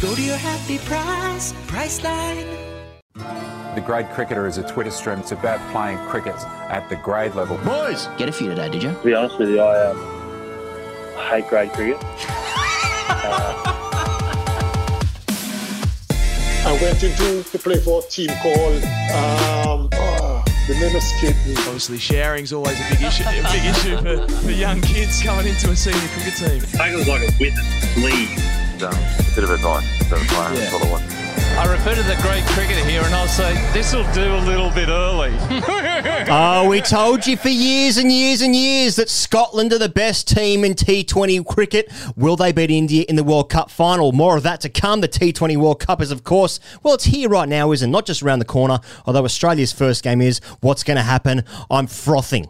Go to your happy price, Priceline. The grade cricketer is a Twitter stream. It's about playing cricket at the grade level. Boys, get a few today, did you? To be honest with you, I, um, hate grade cricket. I went into to play for a team called um, oh, the name escaped me. Obviously, sharing's always a big issue. A big issue for, for young kids coming into a senior cricket team. I think it was like a witness league. Um, a bit of advice to the player. Yeah. That's all I want. I refer to the great cricketer here and I'll say, this will do a little bit early. Oh, we told you for years and years and years that Scotland are the best team in T20 cricket. Will they beat India in the World Cup final? More of that to come. The T20 World Cup is, of course, well, it's here right now, isn't it? Not just around the corner, although Australia's first game is. What's going to happen? I'm frothing.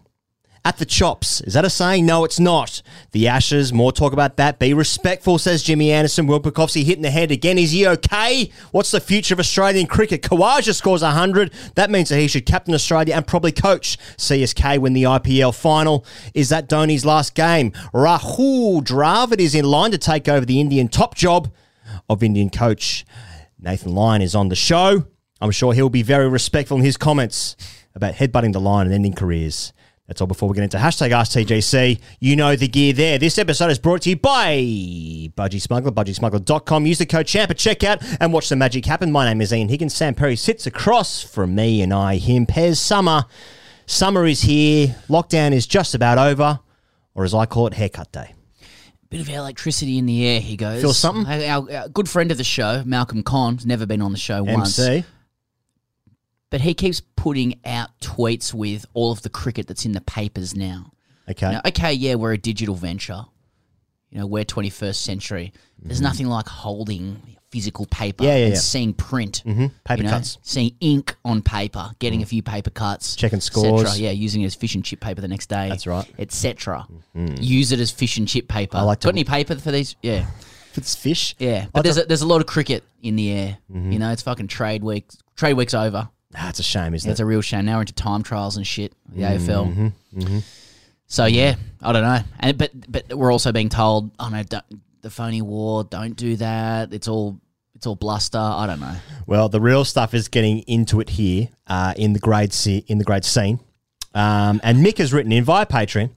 At the chops. Is that a saying? No, it's not. The Ashes, more talk about that. Be respectful, says Jimmy Anderson. Will Pucovski hitting the head again. Is he okay? What's the future of Australian cricket? Khawaja scores 100. That means that he should captain Australia and probably coach CSK when the IPL final. Is that Dhoni's last game? Rahul Dravid is in line to take over the Indian top job of Indian coach. Nathan Lyon is on the show. I'm sure he'll be very respectful in his comments about headbutting the line and ending careers. That's all before we get into hashtag AskTGC. You know the gear there. This episode is brought to you by Budgy Smuggler, budgysmuggler.com. Use the code CHAMP at checkout and watch the magic happen. My name is Ian Higgins. Sam Perry sits across from me and I, him. Pez Summer. Summer is here. Lockdown is just about over, or as I call it, haircut day. Bit of electricity in the air, he goes. Feel something? Our, our good friend of the show, Malcolm Conn, has never been on the show once. MC. But he keeps putting out tweets with all of the cricket that's in the papers now. Okay. Now, okay, yeah, we're a digital venture. You know, we're 21st century. There's nothing like holding physical paper Mm-hmm. Yeah, yeah, and yeah. seeing print. Mhm. Paper you know, cuts. Mm. Seeing ink on paper, getting a few paper cuts. Checking et cetera. scores. Yeah, using it as fish and chip paper the next day. That's right. Etc. Mhm. Use it as fish and chip paper. I like to- Got any paper for these? Yeah. If it's fish. Yeah, but there's a, there's a lot of cricket in the air. You know, it's fucking trade week. Trade week's over. It's a shame, isn't it's it? a real shame. Now we're into time trials and shit. The AFL. Mhm, mhm. So yeah, I don't know. And but but we're also being told, oh no, the phony war, don't do that. It's all it's all bluster. I don't know. Well, the real stuff is getting into it here uh, in the grade C, in the grade scene. Um, and Mick has written in via Patreon,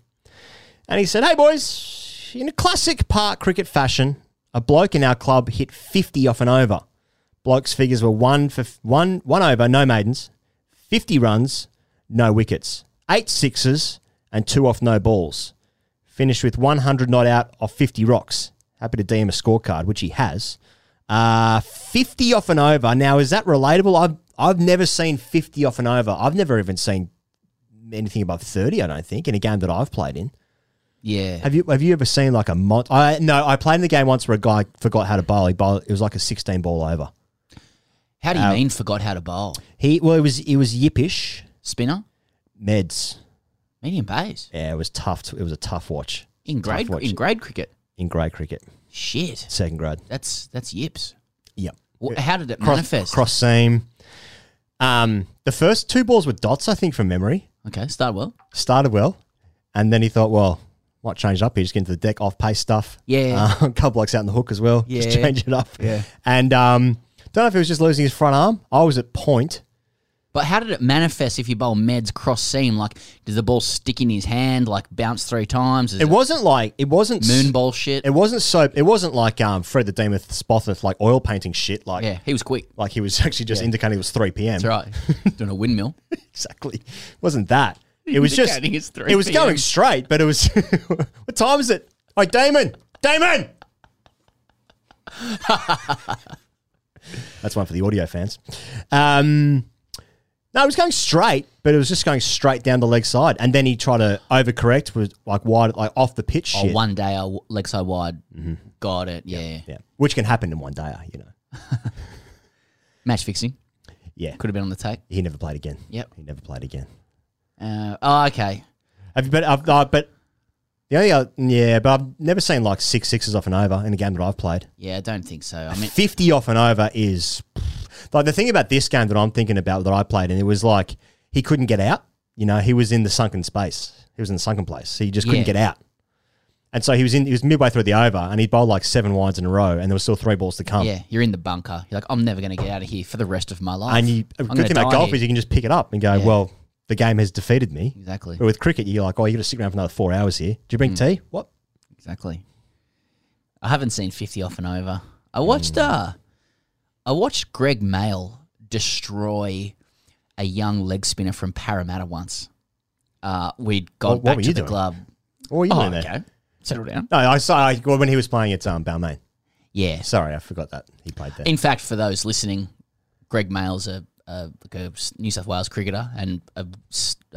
and he said, "Hey boys, in a classic park cricket fashion, a bloke in our club hit fifty off an over. Bloke's figures were one for one one over, no maidens, fifty runs, no wickets, eight sixes, and two off no balls. Finished with one hundred not out off fifty rocks. Happy to DM a scorecard, which he has." Uh, 50 off and over. Now, is that relatable? I've, I've never seen 50 off and over. I've never even seen anything above 30, I don't think, in a game that I've played in. Yeah. Have you have you ever seen like a mon- I No, I played in the game once where a guy forgot how to bowl. He bowled, it was like a 16 ball over. How do you Uh, mean forgot how to bowl? He Well, it was, it was yippish. Spinner, Meds. medium pace Yeah, it was tough. To, it was a tough watch. in grade watch. in grade cricket. In grade cricket. Shit, Second grade. that's that's yips. Yep. Wh- How did it Cross, manifest? cross seam. Um, the first two balls were dots, I think, from memory. Okay, start well. started well, and then he thought, well, might change it up here, just get into the deck off pace stuff. Yeah. Uh, a couple blokes out in the hook as well. Just Yeah. change it up. Yeah. And um, don't know if he was just losing his front arm. I was at point, But how did it manifest if you bowl Meds cross seam? Like, did the ball stick in his hand, like bounce three times? Is It wasn't like it wasn't moon ball shit. It wasn't soap. It wasn't like um, Fred the Demuth Spothith like oil painting shit. Like Yeah, he was quick. Like he was actually just indicating it was three p.m. That's right. Doing a windmill. exactly. It wasn't that. It was just. Indicating it's 3 It was p.m.. going straight, but it was. what time is it? Hey, Damon. Damon. That's one for the audio fans. Um, no, it was going straight, but it was just going straight down the leg side, and then he tried to overcorrect with like wide, like off the pitch Oh, shit. one day, I w- leg side wide. Got it. Yeah. Yeah, yeah, which can happen in one day, you know. Match fixing. Yeah, Could have been on the tape. he never played again. Yep. he never played again. Uh, oh, okay. Have you? been? I've, uh, but the only other, yeah, but I've never seen like six sixes off and over in a game that I've played. Yeah, I don't think so. I mean, Fifty off and over is like the thing about this game that I'm thinking about that I played, and it was like he couldn't get out. You know, he was in the sunken space. He was in the sunken place. He just couldn't Yeah. get out. And so he was in. He was midway through the over, and he bowled like seven wides in a row, and there was still three balls to come. yeah, you're in the bunker. You're like, I'm never going to get out of here for the rest of my life. And you, a I'm good gonna thing about die golf here. is you can just pick it up and go, well, the game has defeated me. Exactly. But with cricket, you're like, oh, you got to stick around for another four hours here. Do you bring Mm. tea? What? Exactly. I haven't seen 50 off and over. I watched uh I watched Greg Mail destroy a young leg spinner from Parramatta once. Uh we'd gone What- what back were to you the doing? club. What were you oh, doing there? okay. Settle down. No, I saw I, well, when he was playing at um, Balmain. Yeah. Sorry, I forgot that he played there. In fact, for those listening, Greg Mail's a, a, like a New South Wales cricketer and a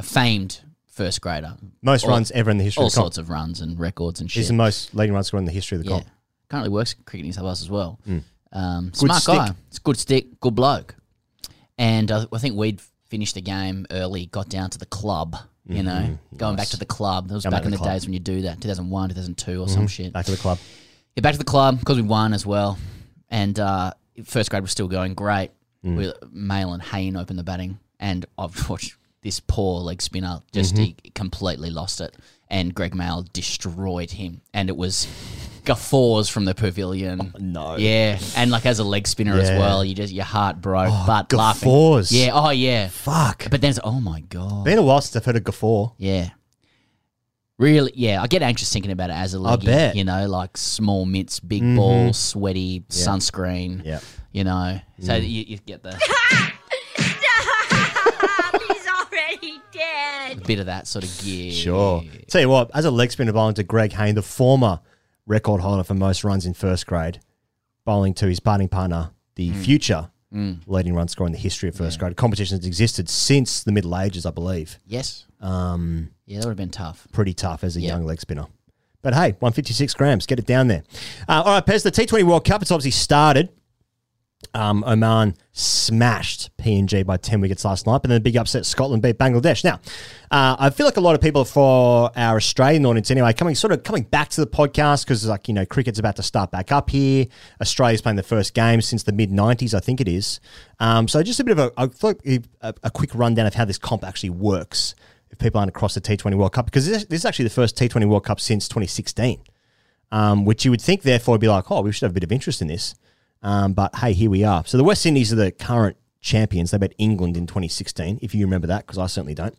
famed first grader. Most All- runs ever in the history All of the comp. sorts of runs and records and shit. He's the most leading run scorer in the history of the Yeah. comp. Currently works Cricket in New South Wales as well. Mm. Um, smart stick. guy. It's good stick, good bloke. And I, I think we'd finished the game early, got down to the club, you know, Mhm. going back to the club. That was back in the the days when you do that, 2001, 2002 or some Mhm. shit. Back to the club. Yeah, back to the club because we won as well. And uh, first grade was still going great. Mm. With Mail and Hayne open the batting. And I've watched this poor leg spinner just Mhm. he completely lost it. And Greg Mail destroyed him. And it was guffaws from the pavilion. no. Yeah. And like as a leg spinner as well, you just your heart broke. Oh, but guffaws. laughing. Yeah. Oh yeah. Fuck. But then it's oh my god. Been a while since I've heard a guffaw. Yeah. Really, yeah. I get anxious thinking about it as a I leggy. bet. You know, like small mitts, big Mhm. ball, sweaty, Yeah. sunscreen. Yeah. You know, so Mm. you, you get the He's already dead. bit of that sort of gear. Sure. Tell you what, as a leg spinner bowling to Greg Hayne, the former record holder for most runs in first grade, bowling to his parting partner, the Mm. future Mm. leading run scorer in the history of first grade. Competition has existed since the Middle Ages, I believe. Yes. Um, Yeah, that would have been tough. pretty tough as a Yeah. young leg spinner. But hey, 156 grams, get it down there. Uh, all right, Pez, the T20 World Cup, it's obviously started. Um, Oman smashed PNG by 10 wickets last night, but then the big upset, Scotland beat Bangladesh. Now, uh, I feel like a lot of people for our Australian audience anyway, coming sort of coming back to the podcast because like, you know, cricket's about to start back up here. Australia's playing the first game since the mid 90s, I think it is. Um, so just a bit of a, a, a quick rundown of how this comp actually works if people aren't across the T20 World Cup, because this, this is actually the first T20 World Cup since 2016, um, which you would think, therefore, would be like, oh, we should have a bit of interest in this. Um, but hey, here we are. So the West Indies are the current champions. They beat England in 2016, if you remember that, because I certainly don't.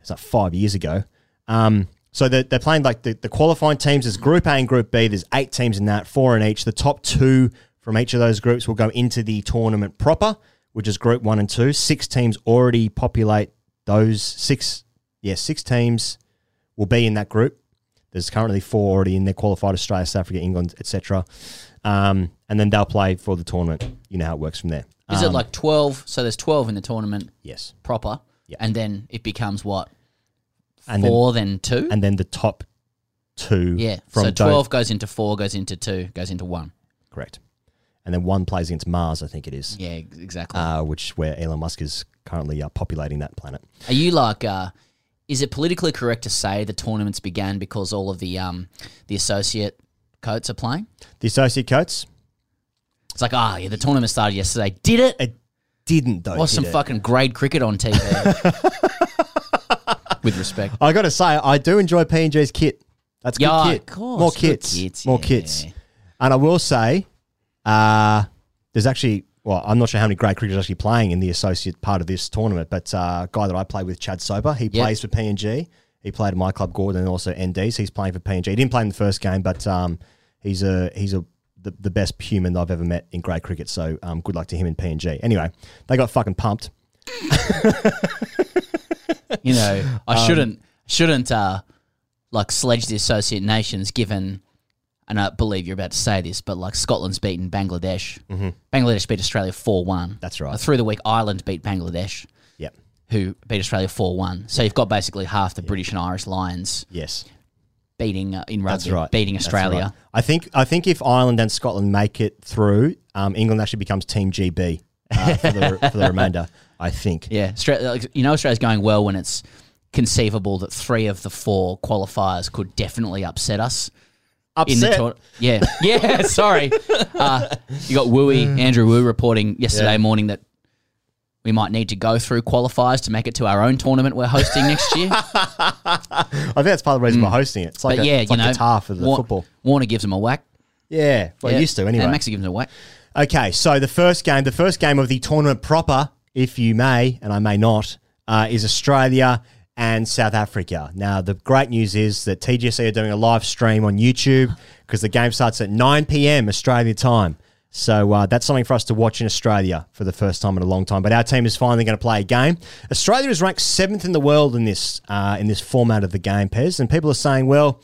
It's like five years ago. Um, so they're, they're playing like the, the qualifying teams. There's Group A and Group B. There's eight teams in that, four in each. The top two from each of those groups will go into the tournament proper, which is Group One and Two. Six teams already populate those six. Yeah, six teams will be in that group. There's currently four already in there qualified: Australia, South Africa, England, etc. Um, and then they'll play for the tournament. You know how it works from there. Is it Um, like 12? So there's 12 in the tournament. Yes. Proper. Yeah. And then it becomes what? And Four, then, two? and then the top two? yeah. from so those- 12 goes into four, goes into two, goes into one. Correct. And then one plays against Mars, I think it is. Yeah, ex- exactly. Uh, which where Elon Musk is currently uh, populating that planet. Are you like, uh, is it politically correct to say the tournaments began because all of the um, the associate coats are playing? The associate coats. It's like, ah, yeah, the tournament started yesterday. Did it? It didn't though. Was did some it? fucking grade cricket on TV. With respect. I got to say, I do enjoy PNG's kit. That's good Yeah, kit. of course, More good kits. kits, More yeah. kits. And I will say, uh, there's actually well, I'm not sure how many great cricketers actually playing in the associate part of this tournament, but uh, guy that I play with, Chad Soper, he Yep. plays for PNG. He played at my club, Gordon, and also NDs. He's playing for PNG. He didn't play in the first game, but um, he's a he's a the, the best human I've ever met in grade cricket. So um, good luck to him in PNG. Anyway, they got fucking pumped. You know, I Um, shouldn't shouldn't uh like sledge the associate nations given and I believe you're about to say this, but like Scotland's beaten Bangladesh. Mhm. Bangladesh beat Australia 4 1. That's right. Through the week, Ireland beat Bangladesh. Who beat Australia 4 1. So you've got basically half the British and Irish Lions Yes. beating uh, in rugby, That's right. beating That's Australia. right. I think I think if Ireland and Scotland make it through, um, England actually becomes Team GB uh, for, the, for the remainder. I think. Yeah, Austra- like, you know Australia's going well when it's conceivable that three of the four qualifiers could definitely upset us. In the Upset? tour- yeah, yeah. Sorry, uh, you got Wooey Andrew Wu reporting yesterday morning that we might need to go through qualifiers to make it to our own tournament we're hosting next year. I think that's part of the reason we're hosting it. It's like but a, yeah, it's you like know, guitar for the Wa- football. Warner gives them a whack. Yeah, well, Yeah. used to anyway. And Maxi gives them a whack. Okay, so the first game, the first game of the tournament proper, if you may, and I may not, uh, is Australia and South Africa. Now, the great news is that TGC are doing a live stream on YouTube because the game starts at 9 p.m. Australia time. So uh, that's something for us to watch in Australia for the first time in a long time. But our team is finally going to play a game. Australia is ranked seventh in the world in this uh, in this format of the game, Pez, and people are saying, well,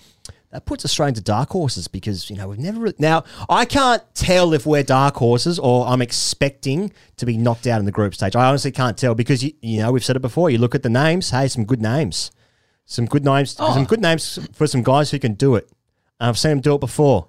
that puts Australia into dark horses because you know we've never re- now I can't tell if we're dark horses or I'm expecting to be knocked out in the group stage. I honestly can't tell because you, you know we've said it before. You look at the names. Hey, some good names, some good names, Oh. some good names for some guys who can do it. And I've seen them do it before.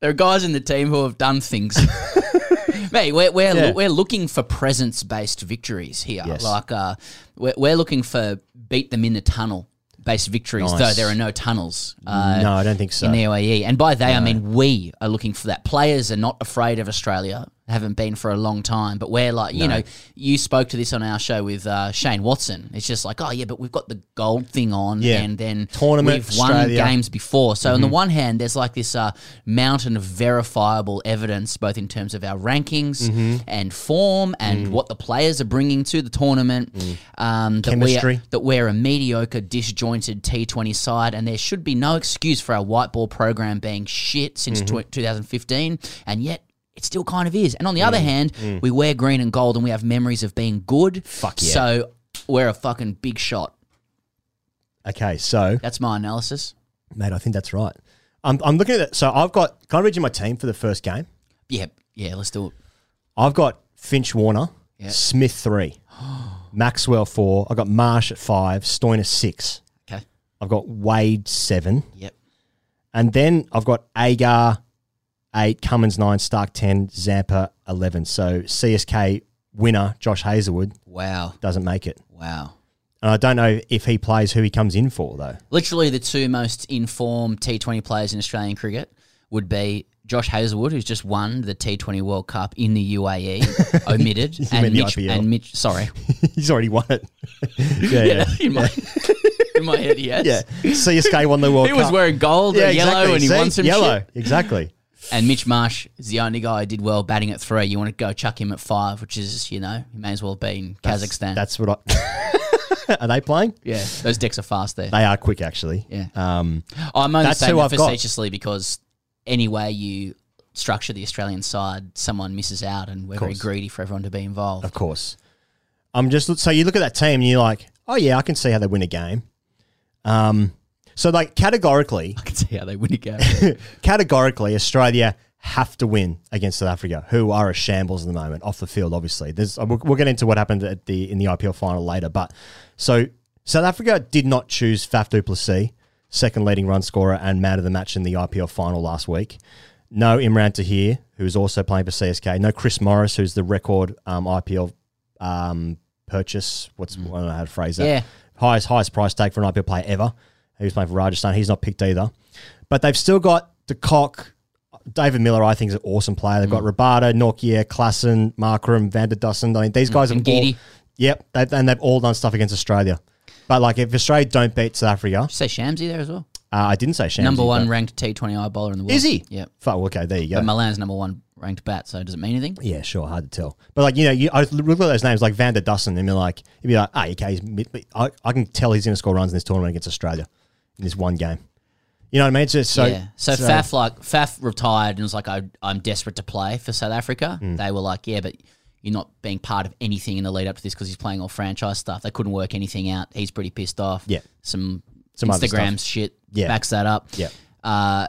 There are guys in the team who have done things. Mate, we're we're, Yeah. we're looking for presence based victories here. Yes. Like uh, we're, we're looking for beat them in the tunnel based victories, Nice. though there are no tunnels. Uh, No, I don't think so. In the UAE, and by they I mean we are looking for that. Players are not afraid of Australia. Haven't been for a long time, but we're like, you No. know, you spoke to this on our show with uh, Shane Watson. It's just like, oh yeah, but we've got the gold thing on, Yeah. and then Tournament, we've won Australia. games before. So on the Mhm. one hand, there's like this uh, mountain of verifiable evidence, both in terms of our rankings Mhm. and form, and Mm. what the players are bringing to the tournament. Um, that we are, that we're a mediocre, disjointed T20 side, and there should be no excuse for our white ball program being shit since Mhm. tw 2015, and yet. It still kind of is. And on the other Mm, hand, mm. we wear green and gold and we have memories of being good. Fuck yeah. So we're a fucking big shot. Okay, so That's my analysis. mate, I think that's right. I'm, I'm looking at it. So I've got. Can I read you my team for the first game? Yeah, yeah, let's do it. I've got Finch Warner. Smith three, Maxwell four. I've got Marsh at five, Stoinis six. Okay. I've got Wade seven. Yep. And then I've got Agar eight, Cummins nine, Stark ten, Zampa eleven. So CSK winner Josh Hazlewood Wow. doesn't make it. Wow. And I don't know if he plays who he comes in for though. Literally, the two most informed T20 players in Australian cricket would be Josh Hazlewood, who's just won the T20 World Cup in the UAE, omitted, and Mitch, and Mitch. Sorry, He's already won it. yeah, yeah. in my in my head, yes. Yeah. CSK won the World Cup. He Cup. was wearing gold Yeah, and yellow, exactly. and he See? won some yellow. shit. Exactly. And Mitch Marsh is the only guy who did well batting at three. You want to go chuck him at five, which is, you know, he may as well be in That's- Kazakhstan. That's what I. Are they playing? yeah, those decks are fast there. They are quick, actually. Yeah. Um, I'm only That's saying who that I've got. facetiously because any way you structure the Australian side, someone misses out, and we're very course. greedy for everyone to be involved. of course. I'm just so you look at that team and you're like, oh yeah, I can see how they win a game. Um, so like categorically, I can see how they win a game. categorically, Australia have to win against South Africa, who are a shambles at the moment off the field. Obviously, there's we'll, we'll get into what happened at the in the IPL final later. But so South Africa did not choose Faf du Plessis, second leading run scorer and man of the match in the IPL final last week. No Imran Tahir, who's also playing for CSK. No Chris Morris, who's the record um, IPL um, purchase. What's I don't know how to phrase that. Yeah. Highest highest price tag for an IPL player ever. He's playing for Rajasthan. He's not picked either. But they've still got De Kock. David Miller, I think, is an awesome player. They've got Rabada, Nortje, Klaasen, Markram, Van der Dussen. I mean, these guys have all, Giddy. Yep, they've, and they've all done stuff against Australia. But like, if Australia don't beat South Africa, you say Shamsi there as well? uh, I didn't say Shamsi. number one ranked T20I bowler in the world. Is he? Yep. Fuck, okay, there you go. But Malan's number one ranked bat. So does it mean anything? Yeah, sure, hard to tell. But like you know, you, I look at those names like Van der Dussen, and you're like, you'd be like, ah, okay, he's I, I can tell he's going to score runs in this tournament against Australia in this one game. You know what I mean? It's just so yeah. So, Faf like Faf retired and was like, I, I'm desperate to play for South Africa. Mm. They were like, yeah, but you're not being part of anything in the lead up to this because he's playing all franchise stuff. They couldn't work anything out. He's pretty pissed off. Yeah. Some Some Instagram shit Yeah. backs that up. Yeah. Uh,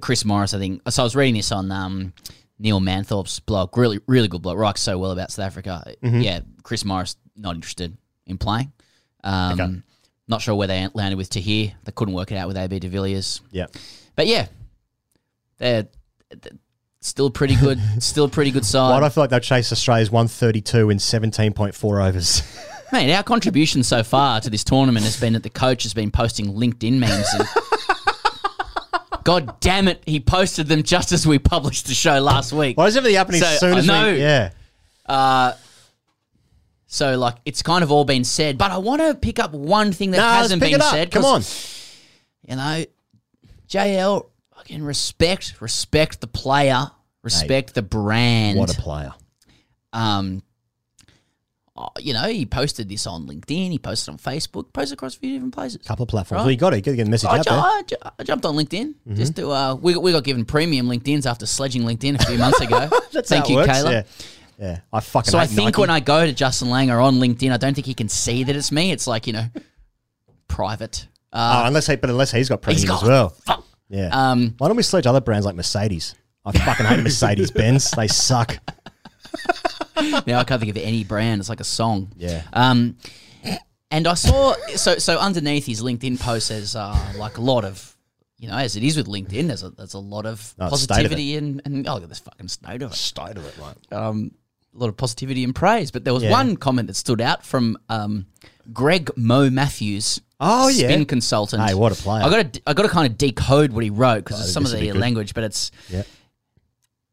Chris Morris, I think. So I was reading this on um, Neil Manthorpe's blog. Really, really good blog. Writes so well about South Africa. Mhm. Yeah, Chris Morris not interested in playing. Um, Okay. Not sure where they landed with Tahir. They couldn't work it out with AB de Villiers. Yeah. But yeah, they're, they're still pretty good. still a pretty good side. Why do I feel like they'll chase Australia's 132 in 17.4 overs? Mate, our contribution so far to this tournament has been that the coach has been posting LinkedIn memes. And God damn it, he posted them just as we published the show last week. Why does everything happen as soon as we- know. yeah. Uh, so like it's kind of all been said, but I want to pick up one thing that hasn't been said. Come 'cause, You know, JL, fucking respect, respect the player, respect the brand. What a player. Um, oh, you know, he posted this on LinkedIn. He posted on Facebook. Posted across a few different places. Couple of platforms. Right. Well, you got it. You got to get the message I, out ju- there. I, ju- I jumped on LinkedIn Mhm. just to. Uh, we we got given premium LinkedIn's after sledging LinkedIn a few months ago. Thank you, works, Kayla. Yeah. Yeah. I fucking So I think Nike. when I go to Justin Langer on LinkedIn, I don't think he can see that it's me. It's like you know, private. oh, Uh, unless he, but unless he's got premium got- as well. fuck. Yeah. Um, Why don't we sledge other brands like Mercedes? I fucking hate Mercedes Benz. They suck. now I can't think of any brand. It's like a song. Yeah. Um, and I saw so so underneath his LinkedIn post there's uh, like a lot of you know as it is with LinkedIn there's a there's a lot of Oh, state of positivity and and oh look at this fucking state of it state of it right um a lot of positivity and praise but there was Yeah. one comment that stood out from um Greg Mo Matthews Oh, yeah. spin consultant Hey, what a player. I got to I got to kind of decode what he wrote because Oh, some of this would be the good. language but it's Yeah.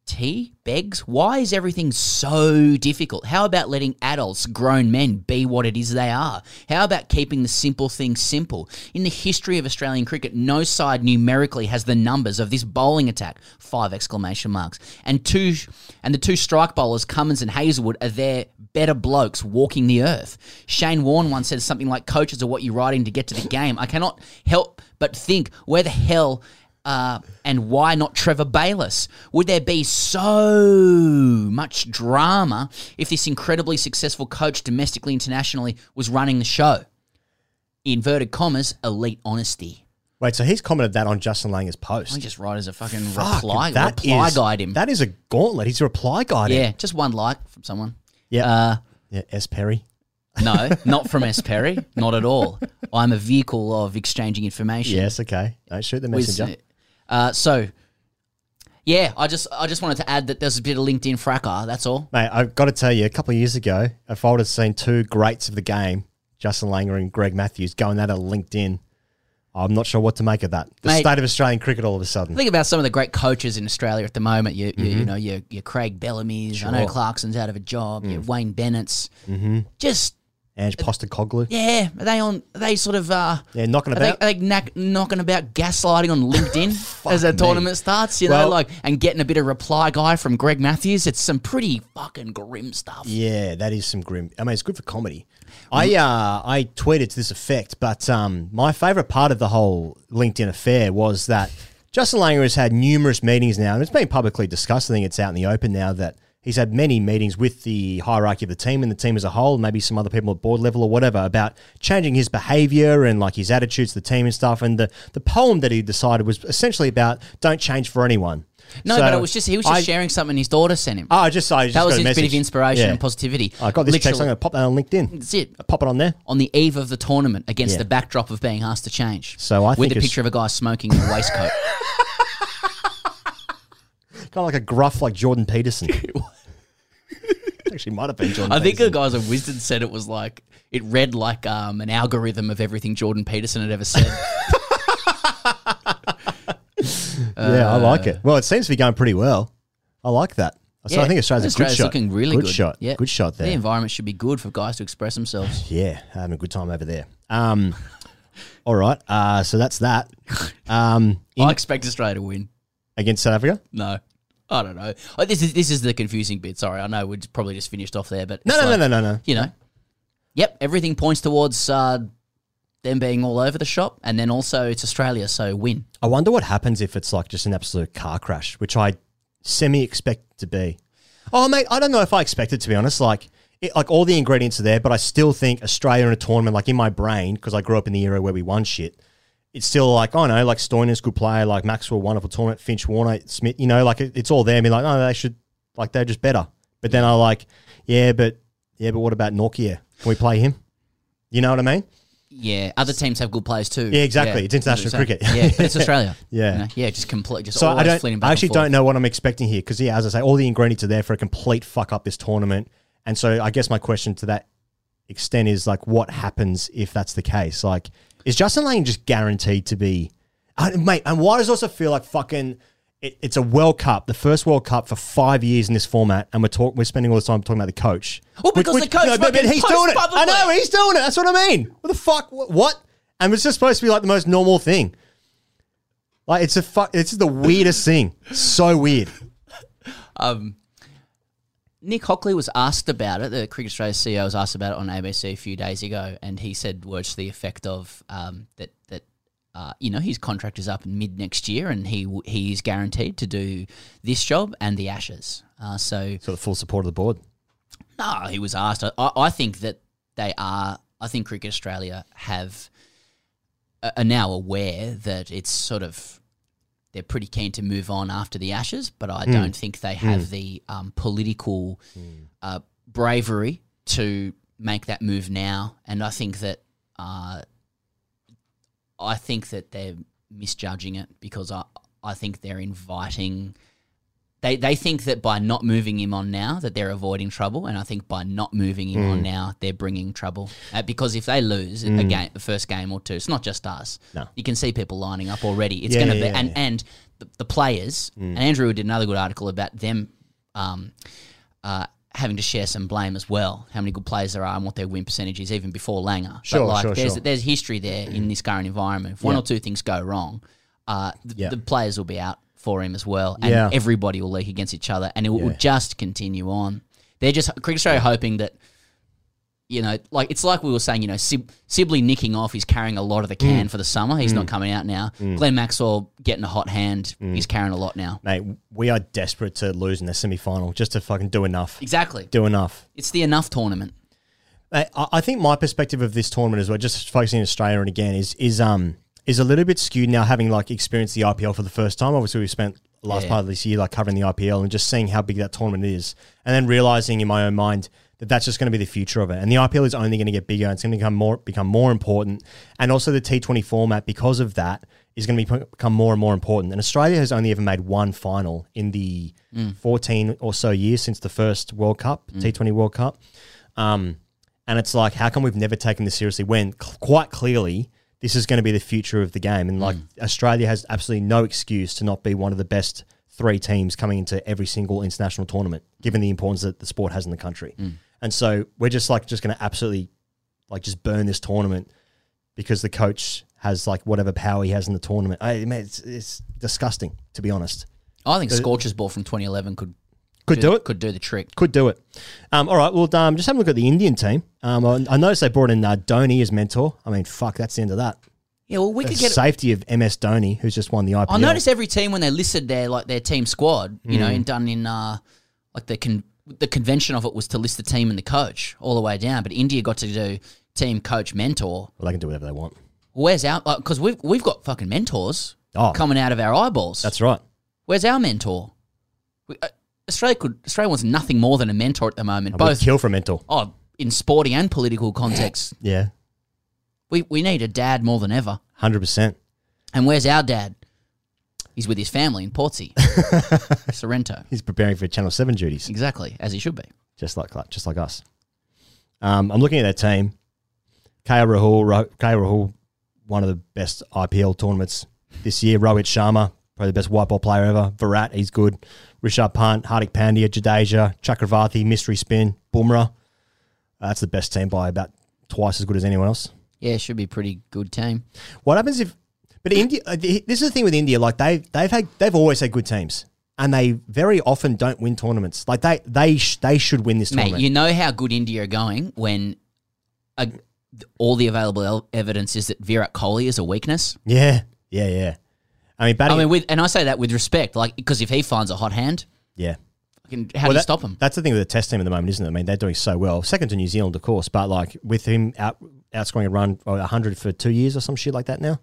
T begs, why is everything so difficult? How about letting adults, grown men, be what it is they are? How about keeping the simple things simple? In the history of Australian cricket, no side numerically has the numbers of this bowling attack. Five exclamation marks. And two and the two strike bowlers, Cummins and Hazlewood, are there better blokes walking the earth. Shane Warne once said something like coaches are what you're writing to get to the game. I cannot help but think where the hell uh, and why not Trevor Bayliss? Would there be so much drama if this incredibly successful coach domestically, internationally was running the show? Inverted commas, elite honesty. Wait, so he's commented that on Justin Langer's post. I just write as a fucking Fuck, reply, that reply is- guide him. That is a gauntlet. He's a reply guide. yeah, just one like from someone. Yeah. Uh, yeah. S. Perry. no, not from S. Perry. Not at all. I'm a vehicle of exchanging information. Yes. Okay. Don't shoot the with- messenger. Uh, so, yeah, I just I just wanted to add that there's a bit of LinkedIn fracas. That's all. Mate, I've got to tell you, a couple of years ago, if I would have seen two greats of the game, Justin Langer and Greg Matthews, going at it on LinkedIn, I'm not sure what to make of that. The Mate- state of Australian cricket all of a sudden. Think about some of the great coaches in Australia at the moment. You, you, you Mhm. know, your, your Craig Bellamy's. I know Clarkson's out of a job. Your Mm. Wayne Bennett's. Mm-hmm. Just Ange Postecoglou. yeah, are they on? Are they sort of uh, Yeah, knocking are they, about. are they knack, knocking about gaslighting on LinkedIn as the me. tournament starts? You know, like and getting a bit of reply guy from Greg Matthews. It's some pretty fucking grim stuff. Yeah, that is some grim. I mean, it's good for comedy. I uh, I tweeted to this effect, but um, my favorite part of the whole LinkedIn affair was that Justin Langer has had numerous meetings now, and it's been publicly discussed. I think it's out in the open now that he's had many meetings with the hierarchy of the team and the team as a whole, maybe some other people at board level or whatever, about changing his behavior and like his attitudes to the team and stuff. And the the poem that he decided was essentially about don't change for anyone. No, So but it was just he was just I- sharing something his daughter sent him. Oh, I just I just that was his bit of inspiration Yeah. and positivity. I got this text. I'm going to pop that on LinkedIn. That's it. I pop it on there. On the eve of the tournament, against Yeah. the backdrop of being asked to change. So I with a picture of a guy smoking in a waistcoat. Kind of like a gruff like Jordan Peterson. Actually, might have been Jordan. I think the guys at Wisden said it was like it read like um, an algorithm of everything Jordan Peterson had ever said. yeah, I like it. Well, it seems to be going pretty well. I like that. So I think Australia's a good shot. looking really good good. shot. Yeah. Good shot there. The environment should be good for guys to express themselves. Yeah, having a good time over there. Um, all right. Uh, so that's that. Um, in- I expect Australia to win. against South Africa. No. I don't know. Oh, this is this is the confusing bit. Sorry, I know we probably just finished off there, but No, no, like, no, no, no, no. You know, yep, everything points towards uh, them being all over the shop, and then also it's Australia, so win. I wonder what happens if it's like just an absolute car crash, which I semi expect to be. Oh, mate, I don't know if I expect it to be honest. Like, it, like all the ingredients are there, but I still think Australia in a tournament, like in my brain, because I grew up in the era where we won shit. It's still like, oh know, like Stoiner's good player, like Maxwell, wonderful tournament, Finch, Warner, Smith, you know, like it, it's all there. I mean, like, oh, they should, like, they're just better. But then I like, yeah, but, yeah, but what about Nortje? Can we play him? You know what I mean? Yeah, other teams have good players too. Yeah, exactly. It's international cricket. Yeah, but it's Australia. Yeah. You know, yeah, just complete, just So I don't. back I actually don't know what I'm expecting here because yeah, as I say, all the ingredients are there for a complete fuck up this tournament. And so I guess my question to that extent is like, what happens if that's the case? Like, is Justin Lane just guaranteed to be, I, mate? And why does it also feel like fucking? It, it's a World Cup, the first World Cup for five years in this format, and we're talk, we're spending all the time talking about the coach. Well, because the coach but, but he's doing it. I know he's doing it. That's what I mean. What the fuck? What? what? And it's just supposed to be like the most normal thing. Like it's a fuck. It's the weirdest thing. So weird. Um, Nick Hockley was asked about it. The Cricket Australia CEO was asked about it on ABC a few days ago, and he said words to the effect of um, that that uh, you know his contract is up in mid next year, and he he is guaranteed to do this job and the Ashes. Uh, so, so the full support of the board. No, he was asked. I, I think that they are. I think Cricket Australia have are now aware that it's sort of they're pretty keen to move on after the Ashes, but I Mm. don't think they have Mm. the um, political uh, bravery to make that move now. And I think that uh, I think that they're misjudging it because I I think they're inviting. They, they think that by not moving him on now that they're avoiding trouble, and I think by not moving him on Mm. now they're bringing trouble. Uh, because if they lose a Mm. game, the first game or two, it's not just us. No. you can see people lining up already. It's Yeah, going to yeah, be and yeah. and the, the players. Mm. And Andrew did another good article about them um, uh, having to share some blame as well. How many good players there are and what their win percentage is, even before Langer. Sure, but like, sure, there's sure. there's history there in this current environment. If one or two things go wrong, uh, the, the players will be out for him as well, and Yeah. everybody will leak against each other, and it will, will just continue on. They're just Cricket Australia hoping that. You know, like it's like we were saying. You know, Sib- Sibley nicking off. He's carrying a lot of the can Mm. for the summer. He's Mm. not coming out now. Mm. Glenn Maxwell getting a hot hand. He's carrying a lot now. Mate, we are desperate to lose in the semi final just to fucking do enough. Exactly. Do enough. It's the enough tournament. I I think my perspective of this tournament as well, just focusing on Australia and again, is is um is a little bit skewed now, having like experienced the IPL for the first time. Obviously, we spent the last Yeah. part of this year like covering the IPL and just seeing how big that tournament is, and then realizing in my own mind that that's just going to be the future of it. And the IPL is only going to get bigger. And it's going to become more become more important, and also the T20 format because of that is going to be, become more and more important. And Australia has only ever made one final in the Mm. 14 or so years since the first World Cup, Mm. T20 World Cup. Um, and it's like, how come we've never taken this seriously when cl- quite clearly this is going to be the future of the game? And like, Australia has absolutely no excuse to not be one of the best three teams coming into every single international tournament, given the importance that the sport has in the country. And so we're just like, just going to absolutely like just burn this tournament because the coach has like whatever power he has in the tournament. I mean, it's, it's disgusting, to be honest. I think Uh, Scorcher's ball from 2011 could Could do it. Could do the trick. Could do it. Um, all right. Well, um, just have a look at the Indian team. Um, I, I noticed they brought in uh, Dhoni as mentor. I mean, fuck, that's the end of that. Yeah, well, we The could get. safety of MS Dhoni, who's just won the IPL. I noticed every team when they listed their like their team squad, you know, Mm. and done in uh, like the con- the convention of it was to list the team and the coach all the way down. But India got to do team, coach, mentor. Well, they can do whatever they want. Where's our? Because we've we've got fucking mentors Oh. coming out of our eyeballs. That's right. Where's our mentor? We, uh, Australia could Australia wants nothing more than a mentor at the moment. We'd both kill for a mentor. Oh, in sporting and political contexts. Yeah, we we need a dad more than ever. hundred percent. And where's our dad? He's with his family in Portsea, Sorrento. He's preparing for Channel Seven duties, Exactly as he should be. just like just like us. Um, I'm looking at that team. KL Rahul, KL Rahul, one of the best IPL tournaments this year. Rohit Sharma, probably the best white ball player ever. Virat, he's good. Rishabh Pant, Hardik Pandya, Jadeja, Chakravarthi, mystery spin, Bumrah. Uh, that's the best team by about twice as good as anyone else. Yeah, it should be a pretty good team. What happens if? But India, uh, this is the thing with India. Like they they've had they've always had good teams. and they very often don't win tournaments. Like they they sh- they should win this Mate, tournament. you know how good India are going when a, all the available evidence is that Virat Kohli is a weakness. yeah, yeah, yeah. I mean, batting. I mean, with and I say that with respect, like because if he finds a hot hand, yeah. fucking- how Well, do you that- stop him? That's the thing with the test team at the moment, isn't it? I mean, they're doing so well. Second to New Zealand, of course, but like with him out outscoring a run or hundred for two years or some shit like that now.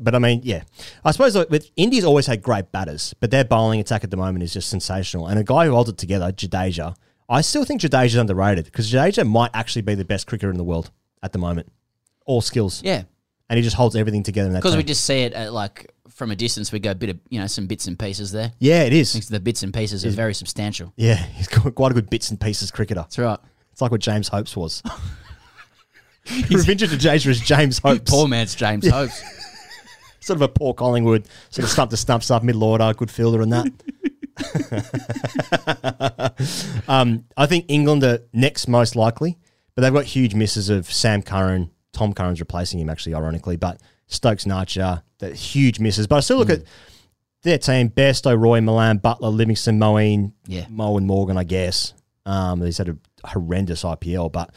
But I mean, yeah, I suppose like, with India's always had great batters, but their bowling attack at the moment is just sensational. And a guy who holds it together, Jadeja, I still think Jadeja's underrated because Jadeja might actually be the best cricketer in the world at the moment, all skills. Yeah, and he just holds everything together because we just see it at like from a distance. We go a bit of you know some bits and pieces there. Yeah, it is. The bits and pieces are very substantial. Yeah, he's got quite a good bits and pieces cricketer. That's right. It's like what James Hopes was. Revenge of Jadeja is James Hopes. Poor man's James Yeah. Hopes. sort of a poor Collingwood, sort of stump to stump stuff, middle order, good fielder and that. um, I think England are next most likely, but they've got huge misses of Sam Curran. Tom Curran's replacing him, actually, ironically, but Stokes and Archer, the huge misses. But I still look Hmm. at their team Bairstow, Roy, Malan, Buttler, Livingstone, Moeen, Yeah. Mo and Morgan, I guess. Um, he's had a horrendous IPL, but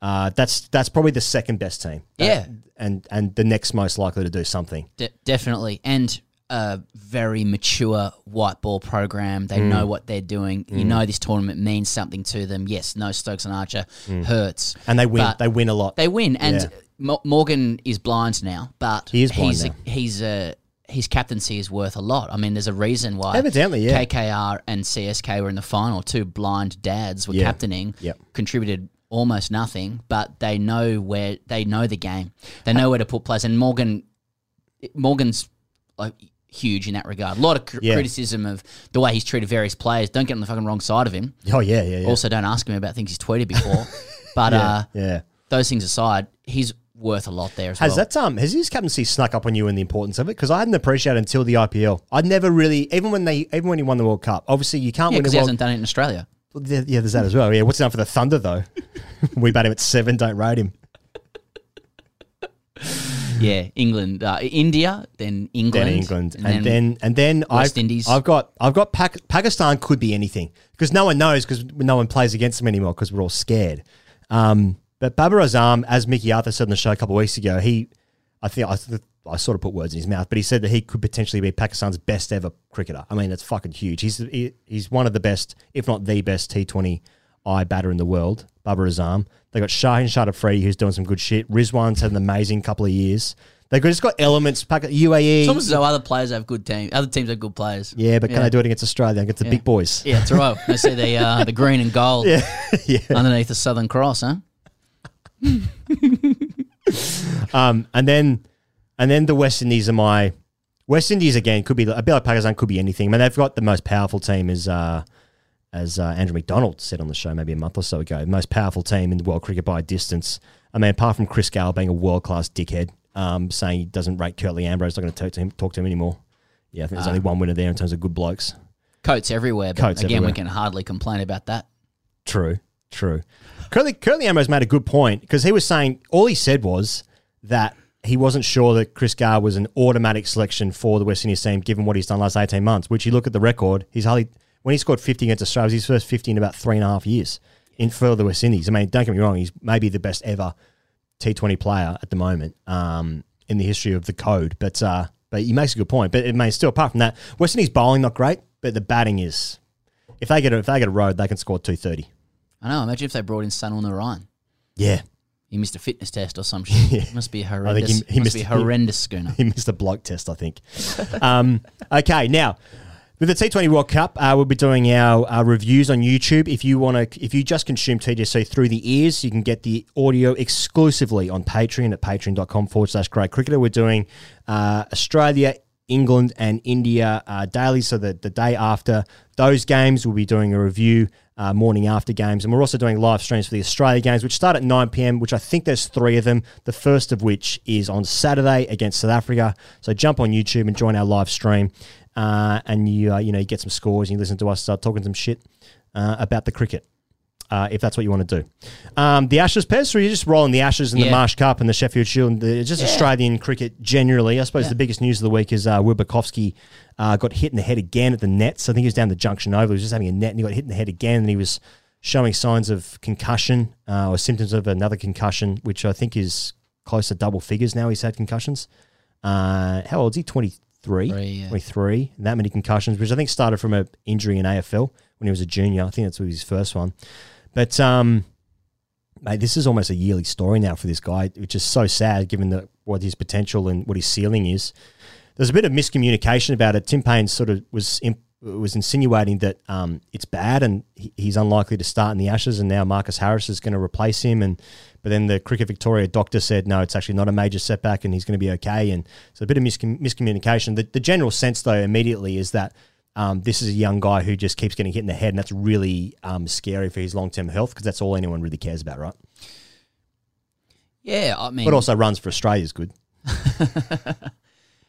uh, that's that's probably the second best team. That- Yeah. and and the next most likely to do something. De- definitely, and a very mature white ball program. They Mm. know what they're doing. You Mm. know this tournament means something to them. Yes, no Stokes and Archer Mm. hurts, And they win. They win a lot. They win, and Yeah. Mo- Morgan is blind now, but He is blind he's now. A, he's a his captaincy is worth a lot. I mean, there's a reason why Evidently, yeah. KKR and CSK were in the final. Two blind dads were Yeah. captaining. Yep. Contributed almost nothing, but they know where they know the game. They know where to put players. And Morgan, Morgan's like huge in that regard. A lot of cr- Yeah. criticism of the way he's treated various players. Don't get on the fucking wrong side of him. Oh yeah, yeah, yeah. Also, don't ask him about things he's tweeted before. but Yeah, uh, yeah. those things aside, he's worth a lot there as Has well. that um has his captaincy snuck up on you and the importance of it? Because I hadn't appreciated it until the IPL. I'd never really even when they even when he won the World Cup. Obviously, you can't yeah, win because he World. hasn't done it in Australia. Well, Yeah, yeah, there's that as well. Yeah, what's done for the Thunder though? we bat him at seven. Don't rate him. Yeah, England, uh, India, then England, Then England, and, then, and then West I've, Indies. I've got I've got Pak- Pakistan could be anything because no one knows because no one plays against them anymore because we're all scared. Um, but Babar Azam, as Mickey Arthur said on the show a couple of weeks ago, he I think I, th- I sort of put words in his mouth, but he said that he could potentially be Pakistan's best ever cricketer. I mean, that's fucking huge. He's he, he's one of the best, if not the best, T Twenty I batter in the world. Babar Azam. They got Shaheen Shah who's doing some good shit. Rizwan's had an amazing couple of years. They've just got elements. UAE. It's almost as though other players have good teams. Other teams have good players. Yeah, but can they do it against Australia against the Yeah. big boys? Yeah, that's right. They see the uh, the green and gold Yeah, yeah. underneath the Southern Cross, huh? Um, and then, and then the West Indies are my West Indies again. Could be a bit like Pakistan. Could be anything. I mean, they've got the most powerful team as uh, as uh, Andrew McDonald said on the show maybe a month or so ago. the Most powerful team in the world cricket by a distance. I mean, apart from Chris Gayle being a world class dickhead, um, saying he doesn't rate Curtly Ambrose, not going to talk to him talk to him anymore. Yeah, I think there's Ah. only one winner there in terms of good blokes. Coats everywhere, but Coats again, everywhere. we can hardly complain about that. True, true. Curly, Curly Ambrose made a good point because he was saying all he said was that he wasn't sure that Chris Gayle was an automatic selection for the West Indies team given what he's done last 18 months, which you look at the record, he's hardly, when he scored 50 against Australia, his first 50 in about three and a half years in for the West Indies. I mean, don't get me wrong, he's maybe the best ever T20 player at the moment um, in the history of the code, but uh, but he makes a good point. But it may still, apart from that, West Indies bowling not great, but the batting is. If they get a, if they get a road, they can score 230. I know. Imagine if they brought in Sunil Narayan. Yeah. He missed a fitness test or some shit. Yeah. Must be a I think he, he must missed be a horrendous schooner. He missed a bloke test, I think. um, okay, now with the T20 World Cup, uh, we'll be doing our uh, reviews on YouTube. If you want to, if you just consume TGC through the ears, you can get the audio exclusively on Patreon at patreon.com forward slash gradecricketer. We're doing uh, Australia, England, and India uh, daily. So that the day after those games, we'll be doing a review uh, morning after games. And we're also doing live streams for the Australia games, which start at 9 p.m., which I think there's three of them. The first of which is on Saturday against South Africa. So jump on YouTube and join our live stream. Uh, and you, uh, you know, you get some scores and you listen to us start talking some shit uh, about the cricket. Uh, if that's what you want to do, um, the Ashes, Pez, or are just rolling the Ashes and the Marsh Cup and the Sheffield Shield, and the, just Australian cricket generally? I suppose the biggest news of the week is uh, uh, got hit in the head again at the nets. I think he was down the Junction Oval. He was just having a net and he got hit in the head again, and he was showing signs of concussion uh, or symptoms of another concussion, which I think is close to double figures now. He's had concussions. Uh, how old is he? 23? Three, yeah. 23. That many concussions, which I think started from an injury in AFL when he was a junior. I think that's his first one. But, um, mate, this is almost a yearly story now for this guy, which is so sad given the, what his potential and what his ceiling is. There's a bit of miscommunication about it. Tim Paine sort of was imp- was insinuating that um, it's bad and he- he's unlikely to start in the Ashes, and now Marcus Harris is going to replace him. And but then the Cricket Victoria doctor said no, it's actually not a major setback, and he's going to be okay. And so a bit of miscom- miscommunication. The, the general sense though immediately is that. Um, this is a young guy who just keeps getting hit in the head, and that's really um, scary for his long term health because that's all anyone really cares about, right? Yeah, I mean, But also runs for Australia is good.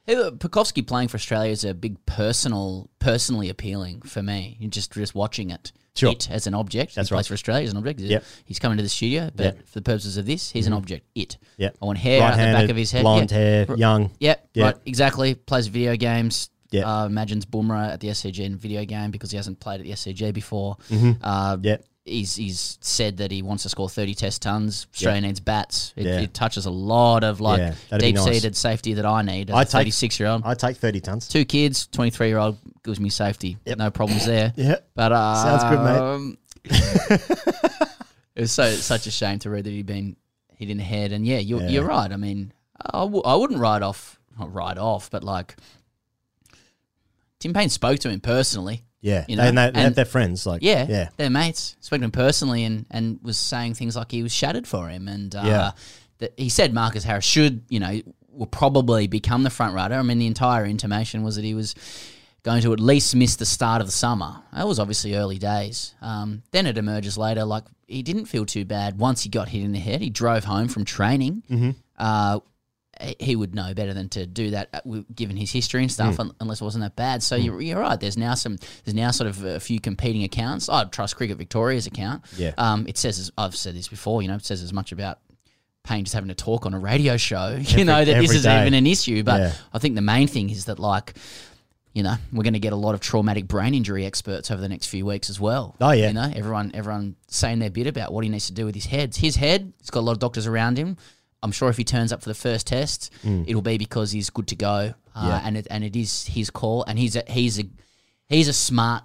Hey, look, Pucovski playing for Australia is a big personal, personally appealing for me. Just just watching it, Sure. it as an object. That's he plays for Australia as an object. He's- Yep. He's coming to the studio, but Yep. for the purposes of this, he's an Mhm. object. It. Yep. I want hair out the back of his head. blonde yeah. hair, young. Yep. Yep. Right. Exactly. Plays video games. Yep. Uh, imagines Boomerang at the SCG in video game because he hasn't played at the SCG before. Mhm. Uh, Yep. He's, he's said that he wants to score 30 test tons. Australia needs bats. It, Yeah. it touches a lot of like Yeah, deep nice. seated safety that I need. I a take- 36 year old. I take 30 tons. Two kids, 23 year old gives me safety. No problems there. Yep. But uh, Sounds good, mate. it was so such a shame to read that he'd been hit in the head. And yeah, you're, Yeah. you're right. I mean, I w- I wouldn't write off, not write off, but like Tim Paine spoke to him personally. Yeah, you know, and they- and- they're friends, like, yeah, yeah. they're mates. Spoke to him personally and and was saying things like he was shattered for him, and uh, Yeah. that he said Marcus Harris should, you know, will probably become the front runner. I mean, the entire intimation was that he was going to at least miss the start of the summer. That was obviously early days. Um, then it emerges later, like he didn't feel too bad once he got hit in the head. He drove home from training. Mhm. Uh, he would know better than to do that, uh, given his history and stuff, Mm. unless it wasn't that bad. So you're, you're right. There's now some. There's now sort of a few competing accounts. I'd trust Cricket Victoria's account. Yeah. Um, it says as, I've said this before. You know, it says as much about Paine just having to talk on a radio show. You Every- know that this is day. even an issue. But Yeah. I think the main thing is that like. You know, we're going to get a lot of traumatic brain injury experts over the next few weeks as well. Oh, yeah. you know, everyone, everyone saying their bit about what he needs to do with his head. His head, he's got a lot of doctors around him. I'm sure if he turns up for the first test, Mm. it'll be because he's good to go, uh, Yeah. and it and it is his call. And he's a he's a he's a smart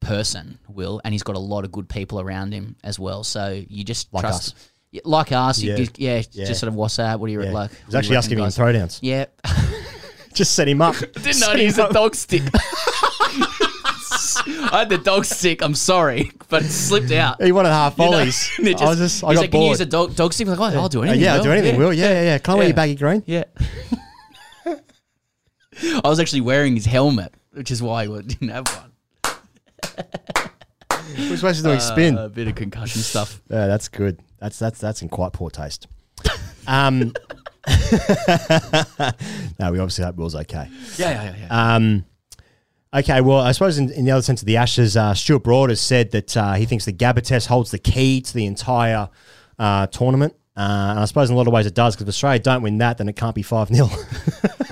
person, Will, and he's got a lot of good people around him as well. So you just Like trust. us. Like us, Yeah. just, yeah, Yeah. just sort of what's that? What do you Yeah. like? He was what do you actually asking me in throwdowns. Yeah, Just set him up. didn't Set know him he used a dog stick. I had the dog stick. I'm sorry, but it slipped out. He wanted half You know, it I was just, I got like, can you use a dog, dog stick? I'm like, oh, I'll do anything. yeah, I'll do anything, Will. Yeah, yeah, yeah. Can I wear your baggy green? Yeah. I was actually wearing his helmet, which is why he didn't have one. We're supposed to do a spin. Uh, a bit of concussion stuff. Yeah, that's good. That's that's that's in quite poor taste. Um, no, we obviously hope Will's okay. Yeah, yeah, yeah. yeah. Um, okay, well, I suppose in, in the other sense of the Ashes, uh, Stuart Broad has said that uh, he thinks the Gabba test holds the key to the entire uh, tournament. Uh, and I suppose in a lot of ways it does, because if Australia don't win that, then it can't be 5 0.